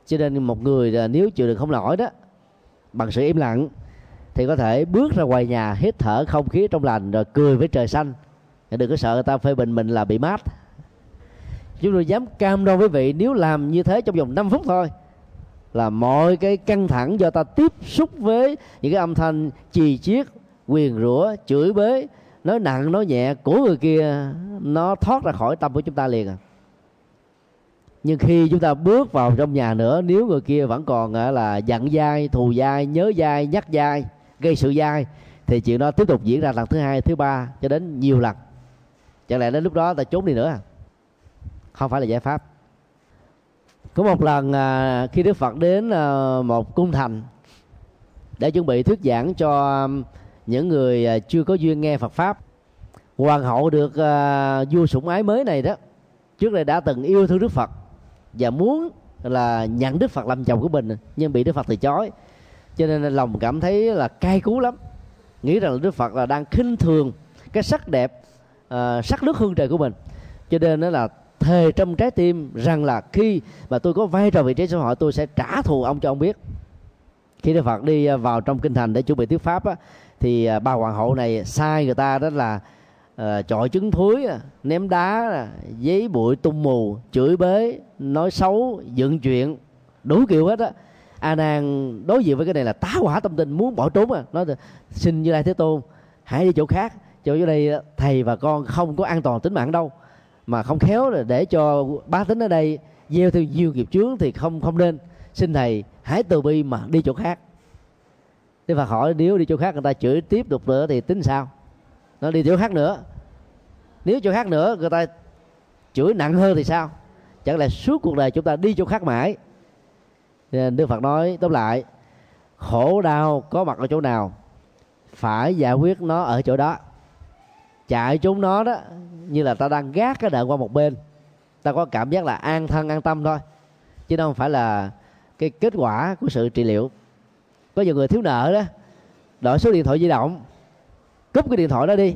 Cho nên một người nếu chịu được không nổi đó bằng sự im lặng thì có thể bước ra ngoài nhà, hít thở không khí trong lành, rồi cười với trời xanh. Đừng có sợ người ta phê bình mình là bị mát. Chúng tôi dám cam đoan với vị, nếu làm như thế trong vòng 5 phút thôi, là mọi cái căng thẳng do ta tiếp xúc với những cái âm thanh chì chiết, quyền rủa, chửi bới nói nặng, nói nhẹ của người kia, nó thoát ra khỏi tâm của chúng ta liền à. Nhưng khi chúng ta bước vào trong nhà nữa, nếu người kia vẫn còn à, là giận dai, thù dai, nhớ dai, nhắc dai gây sự dai, thì chuyện đó tiếp tục diễn ra lần thứ hai, thứ ba cho đến nhiều lần. Chẳng lẽ đến lúc đó ta trốn đi nữa à? Không phải là giải pháp. Có một lần à, khi đức phật đến à, một cung thành để chuẩn bị thuyết giảng cho à, những người chưa có duyên nghe phật pháp, hoàng hậu được vua sủng ái mới này đó, trước đây đã từng yêu thương đức phật và muốn là nhận đức phật làm chồng của mình, nhưng bị đức phật từ chối cho nên lòng cảm thấy là cay cú lắm. Nghĩ rằng là đức phật là đang khinh thường cái sắc đẹp uh, sắc nước hương trời của mình. Cho nên nó là thề trong trái tim rằng là khi mà tôi có vai trò vị trí xã hội tôi sẽ trả thù ông cho ông biết. Khi đức phật đi ờ, vào trong kinh thành để chuẩn bị thuyết pháp á, thì ba bà hoàng hậu này sai người ta đó là uh, chọi trứng thối, ném đá giấy bụi tung mù chửi bới nói xấu dựng chuyện đủ kiểu hết á a nan đối diện với cái này là tá hỏa tâm tình, muốn bỏ trốn à. Nói xin như lai thế tôn, hãy đi chỗ khác. Chỗ dưới đây, thầy và con không có an toàn tính mạng đâu. Mà không khéo là để cho bá tính ở đây gieo theo nhiều nghiệp chướng thì không không nên. Xin thầy hãy từ bi mà đi chỗ khác. Đức Phật hỏi, nếu đi chỗ khác người ta chửi tiếp tục nữa thì tính sao? Nó đi chỗ khác nữa. Nếu chỗ khác nữa, người ta chửi nặng hơn thì sao? Chẳng lẽ suốt cuộc đời chúng ta đi chỗ khác mãi? Đức Phật nói, tóm lại, khổ đau có mặt ở chỗ nào, phải giải quyết nó ở chỗ đó. Chạy trốn nó đó, như là ta đang gác cái nợ qua một bên, ta có cảm giác là an thân, an tâm thôi, chứ đâu phải là cái kết quả của sự trị liệu. Có nhiều người thiếu nợ đó, đổi số điện thoại di động, cúp cái điện thoại đó đi,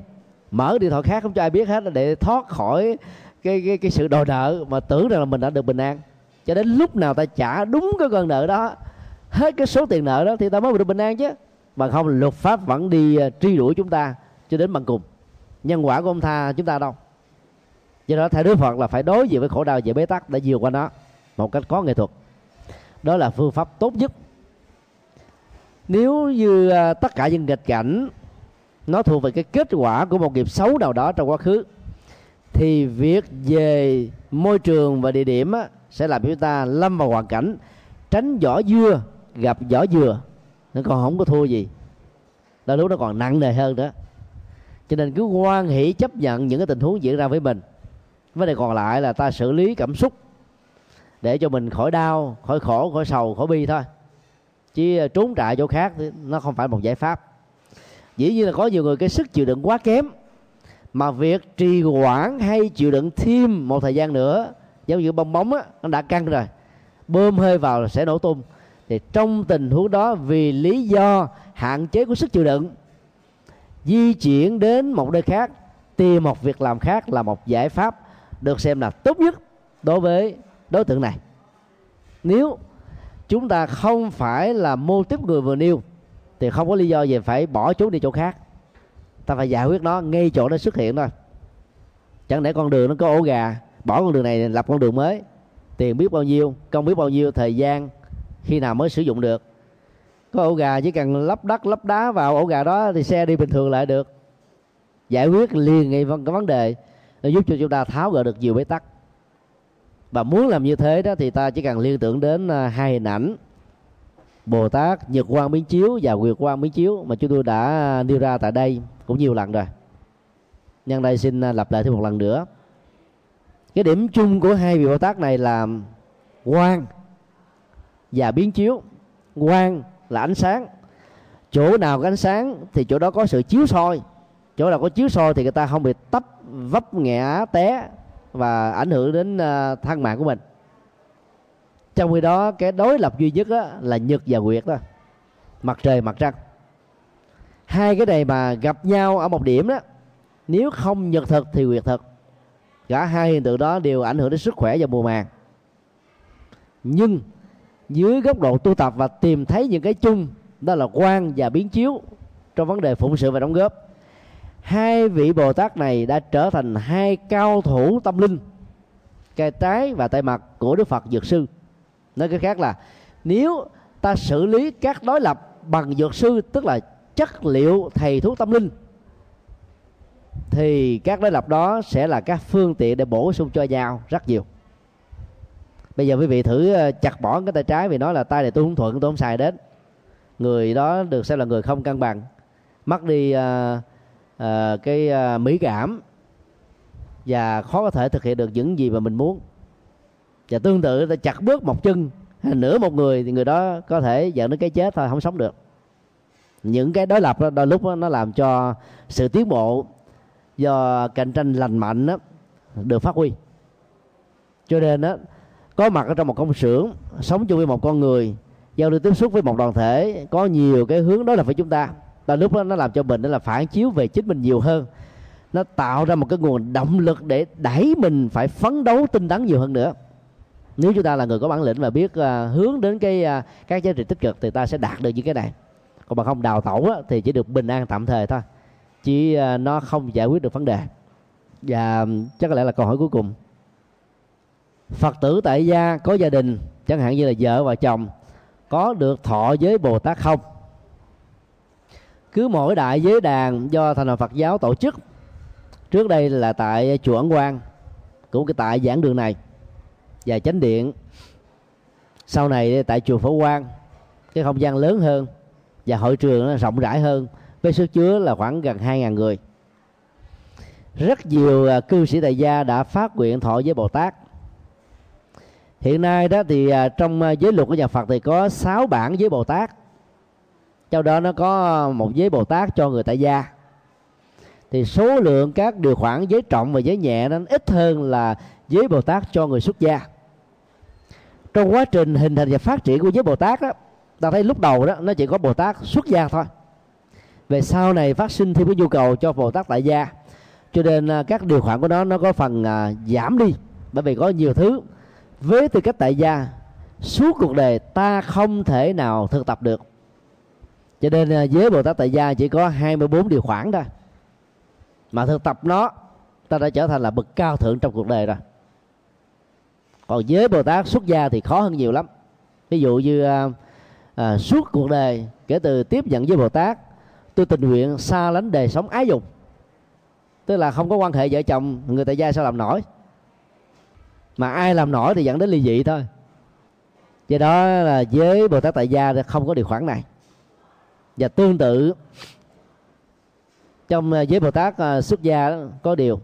mở điện thoại khác, không cho ai biết hết, để thoát khỏi cái cái cái sự đòi nợ mà tưởng rằng là mình đã được bình an cho đến lúc nào ta trả đúng cái con nợ đó hết cái số tiền nợ đó thì ta mới được bình an chứ. Bằng không luật pháp vẫn đi à, truy đuổi chúng ta cho đến bằng cùng. Nhân quả của ông tha chúng ta đâu. Do đó theo đức phật là phải đối diện với khổ đau về bế tắc để vượt qua nó một cách có nghệ thuật. Đó là phương pháp tốt nhất. Nếu như à, tất cả những nghịch cảnh nó thuộc về cái kết quả của một nghiệp xấu nào đó trong quá khứ thì việc về môi trường và địa điểm á, sẽ làm cho chúng ta lâm vào hoàn cảnh tránh vỏ dưa, gặp vỏ dừa. Nó còn không có thua gì. Đó lúc nó còn nặng nề hơn nữa. Cho nên cứ quan hỷ chấp nhận những cái tình huống diễn ra với mình. Vấn đề còn lại là ta xử lý cảm xúc để cho mình khỏi đau, khỏi khổ, khỏi sầu, khỏi bi thôi. Chứ ờ, trốn trại chỗ khác thì nó không phải một giải pháp. Dĩ nhiên là có nhiều người cái sức chịu đựng quá kém, mà việc trì hoãn hay chịu đựng thêm một thời gian nữa giống như bong bóng á, nó đã căng rồi. Bơm hơi vào là sẽ nổ tung. Thì trong tình huống đó, vì lý do hạn chế của sức chịu đựng, di chuyển đến một nơi khác, tìm một việc làm khác là một giải pháp được xem là tốt nhất đối với đối tượng này. Nếu chúng ta không phải là mô tiếp người vừa nêu, thì không có lý do gì phải bỏ trốn đi chỗ khác. Ta phải giải quyết nó ngay chỗ nó xuất hiện thôi. Chẳng lẽ con đường nó có ổ gà? Bỏ con đường này, lập con đường mới. Tiền biết bao nhiêu, công biết bao nhiêu, thời gian khi nào mới sử dụng được. Có ổ gà chỉ cần lắp đất, lắp đá vào ổ gà đó thì xe đi bình thường lại được. Giải quyết liền ngay vâng, cái vấn đề nó giúp cho chúng ta tháo gỡ được nhiều bế tắc. Và muốn làm như thế đó thì ta chỉ cần liên tưởng đến à, hai hình ảnh Bồ Tát, Nhật Quang Biến Chiếu và Nguyệt Quang Biến Chiếu mà chúng tôi đã nêu ra tại đây cũng nhiều lần rồi. Nhân đây xin à, lặp lại thêm một lần nữa cái điểm chung của hai vị Bồ Tát này là quang và biến chiếu. Quang là ánh sáng. Chỗ nào có ánh sáng thì chỗ đó có sự chiếu soi. Chỗ nào có chiếu soi thì người ta không bị tấp, vấp, ngã, té và ảnh hưởng đến ờ, thân mạng của mình. Trong khi đó, cái đối lập duy nhất đó là nhật và nguyệt đó mặt trời, mặt trăng. Hai cái này mà gặp nhau ở một điểm đó, nếu không nhật thực thì nguyệt thực cả hai hiện tượng đó đều ảnh hưởng đến sức khỏe và mùa màng. Nhưng dưới góc độ tu tập và tìm thấy những cái chung, đó là quan và biến chiếu trong vấn đề phụng sự và đóng góp, hai vị bồ tát này đã trở thành hai cao thủ tâm linh cây trái và tay mặt của đức phật dược sư. Nói cái khác là, nếu ta xử lý các đối lập bằng dược sư, tức là chất liệu thầy thuốc tâm linh thì các đối lập đó sẽ là các phương tiện để bổ sung cho nhau rất nhiều. Bây giờ quý vị thử ờ, chặt bỏ cái tay trái vì nói là tay này tôi không thuận tôi không xài đến. Người đó được xem là người không cân bằng. Mất đi uh, uh, cái uh, mỹ cảm và khó có thể thực hiện được những gì mà mình muốn. Và tương tự ta chặt bước một chân hay nửa một người thì người đó có thể dẫn đến cái chết thôi không sống được. Những cái đối lập đó đôi lúc đó, nó làm cho sự tiến bộ do cạnh tranh lành mạnh đó, được phát huy. Cho nên đó có mặt ở trong một công xưởng sống chung với một con người giao lưu tiếp xúc với một đoàn thể có nhiều cái hướng đó là phải chúng ta. Và lúc đó nó làm cho mình đó là phản chiếu về chính mình nhiều hơn. Nó tạo ra một cái nguồn động lực để đẩy mình phải phấn đấu tinh tấn nhiều hơn nữa. Nếu chúng ta là người có bản lĩnh và biết uh, hướng đến cái uh, các giá trị tích cực thì ta sẽ đạt được những cái này. Còn mà không đào tẩu á, thì chỉ được bình an tạm thời thôi chỉ ờ, nó không giải quyết được vấn đề. Và chắc có lẽ là câu hỏi cuối cùng. Phật tử tại gia có gia đình, chẳng hạn như là vợ và chồng, có được thọ giới bồ tát không? Cứ mỗi đại giới đàn do thành đoàn phật giáo tổ chức. Trước đây là tại chùa ấn quang, cũng cái tại giảng đường này, và chánh điện. Sau này tại chùa phổ quang, cái không gian lớn hơn và hội trường nó rộng rãi hơn với sức chứa là khoảng gần 2.000 người. Rất nhiều à, cư sĩ tại gia đã phát nguyện thọ với Bồ Tát. Hiện nay đó thì à, trong à, giới luật của nhà Phật thì có 6 bản với Bồ Tát. Trong đó nó có một giới Bồ Tát cho người tại gia. Thì số lượng các điều khoản giới trọng và giới nhẹ nó ít hơn là giới Bồ Tát cho người xuất gia. Trong quá trình hình thành và phát triển của giới Bồ Tát đó, ta thấy lúc đầu đó, nó chỉ có Bồ Tát xuất gia thôi về sau này phát sinh thêm cái nhu cầu cho Bồ Tát tại gia. Cho nên à, các điều khoản của nó nó có phần à, giảm đi. Bởi vì có nhiều thứ. Với tư cách tại gia suốt cuộc đời ta không thể nào thực tập được. Cho nên à, Bồ Tát tại gia chỉ có 24 điều khoản thôi. Mà thực tập nó ta đã trở thành là bậc cao thượng trong cuộc đời rồi. Còn với bồ tát xuất gia thì khó hơn nhiều lắm. Ví dụ như à, à, suốt cuộc đời kể từ tiếp nhận với bồ tát tôi tình nguyện xa lánh đời sống ái dục. Tức là không có quan hệ vợ chồng, người tại gia sao làm nổi. Mà ai làm nổi thì dẫn đến ly dị thôi. Do đó là với bồ tát tại gia không có điều khoản này. Và tương tự, trong à, giới bồ tát à, xuất gia có điều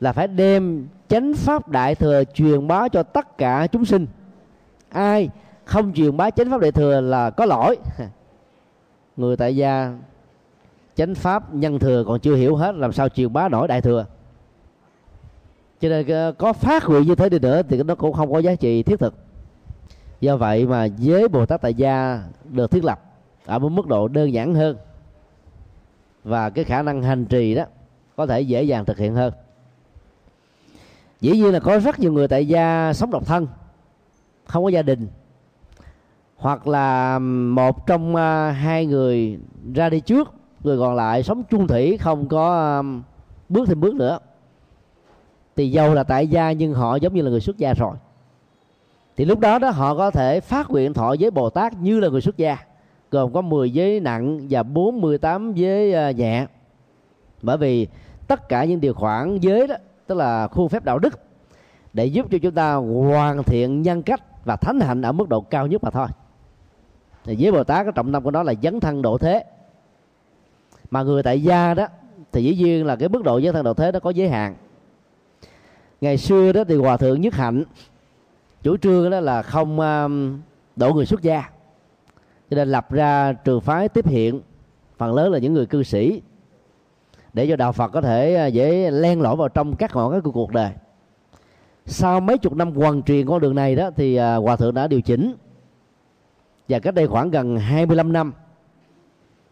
là phải đem chánh pháp đại thừa truyền bá cho tất cả chúng sinh. Ai không truyền bá chánh pháp đại thừa là có lỗi. người tại gia, chánh pháp, nhân thừa còn chưa hiểu hết, làm sao truyền bá nổi đại thừa? Cho nên ờ, có phát nguyện như thế đi nữa thì nó cũng không có giá trị thiết thực. Do vậy mà giới bồ tát tại gia được thiết lập ở một mức độ đơn giản hơn và cái khả năng hành trì đó có thể dễ dàng thực hiện hơn. Dĩ nhiên là có rất nhiều người tại gia sống độc thân, không có gia đình hoặc là một trong uh, hai người ra đi trước người còn lại sống chung thủy không có bước thêm bước nữa. Thì dầu là tại gia nhưng họ giống như là người xuất gia rồi. Thì lúc đó đó họ có thể phát nguyện thọ với bồ tát như là người xuất gia gồm có 10 giới nặng và 48 giới à, nhẹ. Bởi vì tất cả những điều khoản giới đó tức là khuôn phép đạo đức để giúp cho chúng ta hoàn thiện nhân cách và thánh hạnh ở mức độ cao nhất mà thôi thì với bồ tát cái trọng tâm của nó là dấn thân độ thế. Mà người tại gia đó, thì dĩ nhiên là cái mức độ dấn thân độ thế nó có giới hạn. Ngày xưa đó thì hòa thượng nhất hạnh, chủ trương đó là không um, đổ người xuất gia. Cho nên lập ra trường phái tiếp hiện, phần lớn là những người cư sĩ, để cho đạo Phật có thể à, dễ len lỏi vào trong các ngõ ngách của cuộc đời. Sau mấy chục năm hoàn truyền con đường này đó thì à, hòa thượng đã điều chỉnh và cách đây khoảng gần 25 năm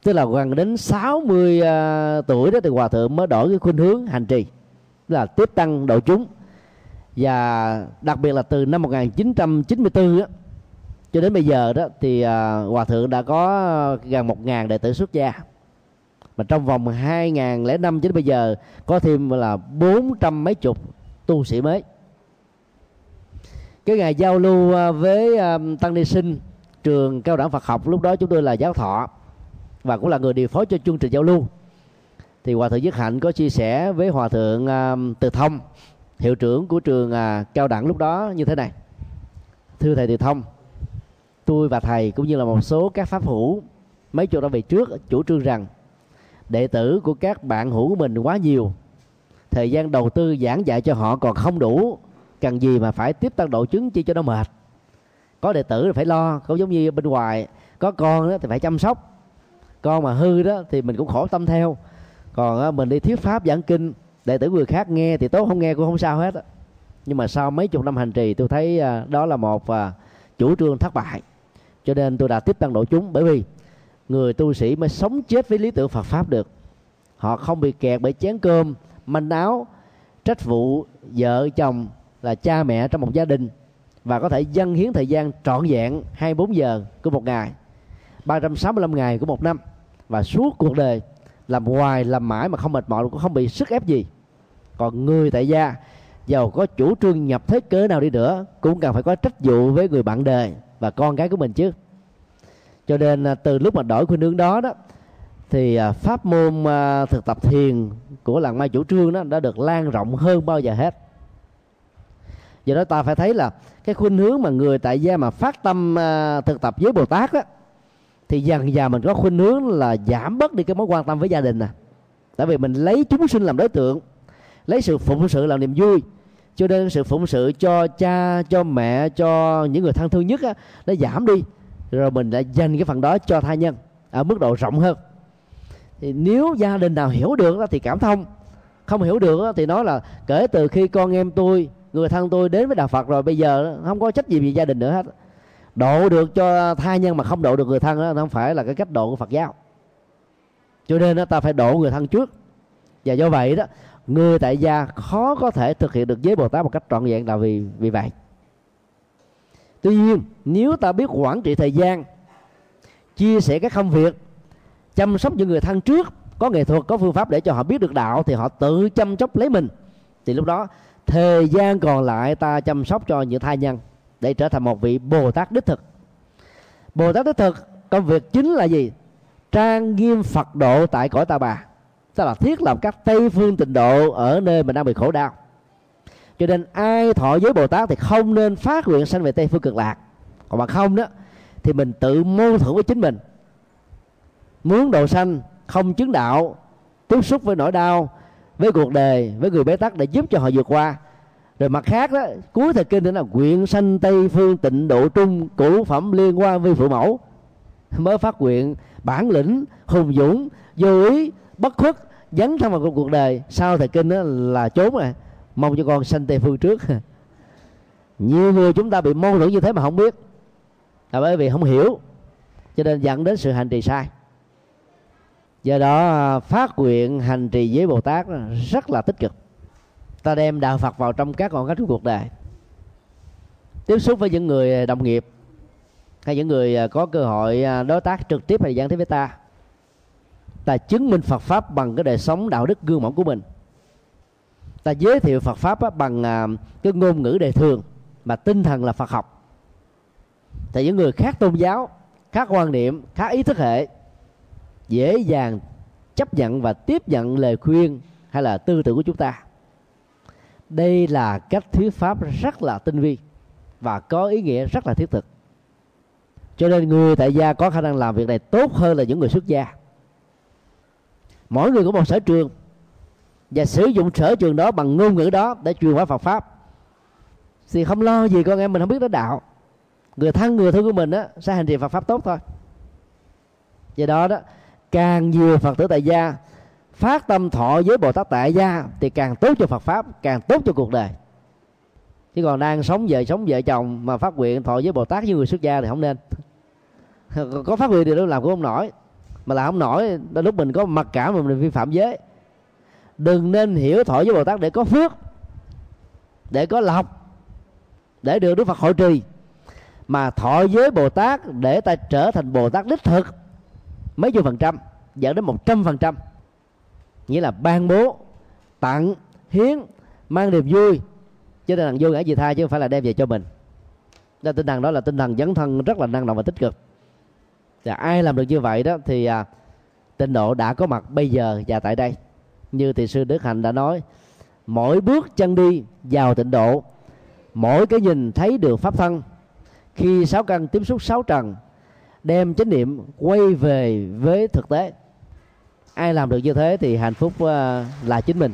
tức là gần đến 60 uh, à, tuổi đó thì hòa thượng mới đổi cái khuynh hướng hành trì là tiếp tăng độ chúng. Và đặc biệt là từ năm 1994 á, cho đến bây giờ đó thì uh, hòa thượng đã có gần một ngàn đệ tử xuất gia. Mà trong vòng 2005 đến bây giờ có thêm là bốn trăm mấy chục tu sĩ mới. Cái ngày giao lưu à, với tăng ni sinh trường cao đẳng Phật học lúc đó chúng tôi là giáo thọ và cũng là người điều phối cho chương trình giao lưu. Thì hòa thượng Nhất Hạnh có chia sẻ với hòa thượng uh, Từ Thông hiệu trưởng của trường uh, cao đẳng lúc đó như thế này. Thưa thầy Từ Thông tôi và thầy cũng như là một số các pháp hữu mấy chục năm về trước chủ trương rằng đệ tử của các bạn hữu của mình quá nhiều. Thời gian đầu tư giảng dạy cho họ còn không đủ cần gì mà phải tiếp tăng độ chứng chi cho nó mệt? Có đệ tử là phải lo, không giống như bên ngoài. Có con đó thì phải chăm sóc. Con mà hư đó thì mình cũng khổ tâm theo. Còn mình đi thuyết pháp, giảng kinh, đệ tử người khác nghe thì tốt, không nghe cũng không sao hết nhưng mà sau mấy chục năm hành trì, tôi thấy à, đó là một à, chủ trương thất bại. Cho nên tôi đã tiếp tăng độ chúng, bởi vì người tu sĩ mới sống chết với lý tưởng Phật pháp được. Họ không bị kẹt bởi chén cơm, manh áo, trách vụ vợ chồng là cha mẹ trong một gia đình và có thể dâng hiến thời gian trọn vẹn 24 giờ của một ngày 365 ngày của một năm. Và suốt cuộc đời, làm hoài, làm mãi mà không mệt mỏi, cũng không bị sức ép gì. Còn người tại gia, giàu có chủ trương nhập thế cớ nào đi nữa, cũng cần phải có trách vụ với người bạn đời và con cái của mình chứ. Cho nên à, từ lúc mà đổi khuyên hướng đó đó, thì à, pháp môn à, thực tập thiền của làng mai chủ trương đó đã được lan rộng hơn bao giờ hết do đó ta phải thấy là cái khuynh hướng mà người tại gia mà phát tâm à, thực tập với bồ tát á thì dần dần mình có khuynh hướng là giảm bớt đi cái mối quan tâm với gia đình nè. Tại vì mình lấy chúng sinh làm đối tượng lấy sự phụng sự làm niềm vui cho nên sự phụng sự cho cha cho mẹ cho những người thân thương nhất á, nó giảm đi. Rồi mình lại dành cái phần đó cho tha nhân ở mức độ rộng hơn. Thì nếu gia đình nào hiểu được đó thì cảm thông. Không hiểu được đó, thì nói là kể từ khi con em tôi người thân tôi đến với đạo Phật rồi bây giờ không có trách nhiệm gì gia đình nữa hết. Độ được cho tha nhân mà không độ được người thân đó không phải là cái cách độ của Phật giáo. Cho nên đó, ta phải độ người thân trước. Và do vậy đó người tại gia khó có thể thực hiện được giới Bồ Tát một cách trọn vẹn là vì vì vậy. Tuy nhiên nếu ta biết quản trị thời gian chia sẻ các công việc chăm sóc những người thân trước có nghệ thuật có phương pháp để cho họ biết được đạo thì họ tự chăm sóc lấy mình thì lúc đó thời gian còn lại ta chăm sóc cho những thai nhân, để trở thành một vị bồ tát đích thực. Bồ tát đích thực, công việc chính là gì? Trang nghiêm phật độ tại cõi ta bà. Tức là thiết lập các tây phương tịnh độ ở nơi mình đang bị khổ đau. Cho nên ai thọ giới bồ tát thì không nên phát nguyện sanh về tây phương cực lạc. Còn mà không đó, thì mình tự mâu thuẫn với chính mình. Muốn độ sanh, không chứng đạo, tiếp xúc với nỗi đau với cuộc đời, với người bế tắc để giúp cho họ vượt qua. Rồi mặt khác đó, cuối thời kinh đó là quyện sanh tây phương tịnh độ trung, cửu phẩm liên quan vi phụ mẫu. Mới phát nguyện, bản lĩnh, hùng dũng, vô ý, bất khuất, dấn thân vào cuộc đời. Sau thời kinh đó là trốn rồi, mong cho con sanh tây phương trước. Nhiều người chúng ta bị mâu thuẫn như thế mà không biết. Là bởi vì không hiểu, cho nên dẫn đến sự hành trì sai do đó à, phát nguyện hành trì với bồ tát rất là tích cực. Ta đem đạo phật vào trong các ngọn cách của cuộc đời. Tiếp xúc với những người à, đồng nghiệp hay những người à, có cơ hội đối tác trực tiếp hay gián tiếp với ta ta chứng minh Phật pháp bằng cái đời sống đạo đức gương mẫu của mình. Ta giới thiệu Phật pháp bằng cái ngôn ngữ đời thường mà tinh thần là Phật học. Thì những người khác tôn giáo, khác quan niệm khác ý thức hệ dễ dàng chấp nhận và tiếp nhận lời khuyên hay là tư tưởng của chúng ta. Đây là cách thuyết pháp rất là tinh vi và có ý nghĩa rất là thiết thực. Cho nên người tại gia có khả năng làm việc này tốt hơn là những người xuất gia. Mỗi người có một sở trường và sử dụng sở trường đó bằng ngôn ngữ đó để truyền hóa Phật pháp. Thì không lo gì con em mình không biết đến đạo. Người thân người thân của mình á, sẽ hành trì Phật pháp tốt thôi. Do đó đó càng nhiều Phật tử tại gia, phát tâm thọ với Bồ Tát tại gia thì càng tốt cho Phật pháp, càng tốt cho cuộc đời. Chứ còn đang sống vợ sống vợ chồng mà phát nguyện thọ với Bồ Tát với người xuất gia thì không nên. Có phát nguyện thì đâu làm cũng không nổi. Mà làm không nổi lúc mình có mặc cảm mà mình vi phạm giới. Đừng nên hiểu thọ với bồ tát để có phước, để có lộc, để được đức phật hội trì. Mà thọ với bồ tát để ta trở thành bồ tát đích thực mấy chục phần trăm dẫn đến một trăm phần trăm. Nghĩa là ban bố tặng hiến mang niềm vui. Cho tinh thần vô ngã gì tha chứ không phải là đem về cho mình. Nên tinh thần đó là tinh thần dấn thân rất là năng động và tích cực. Và ai làm được như vậy đó thì à, tinh độ đã có mặt bây giờ và tại đây. Như thị sư đức hạnh đã nói mỗi bước chân đi vào tịnh độ mỗi cái nhìn thấy được pháp thân. Khi sáu căn tiếp xúc sáu trần đem chánh niệm quay về với thực tế. Ai làm được như thế thì hạnh phúc ờ, là chính mình.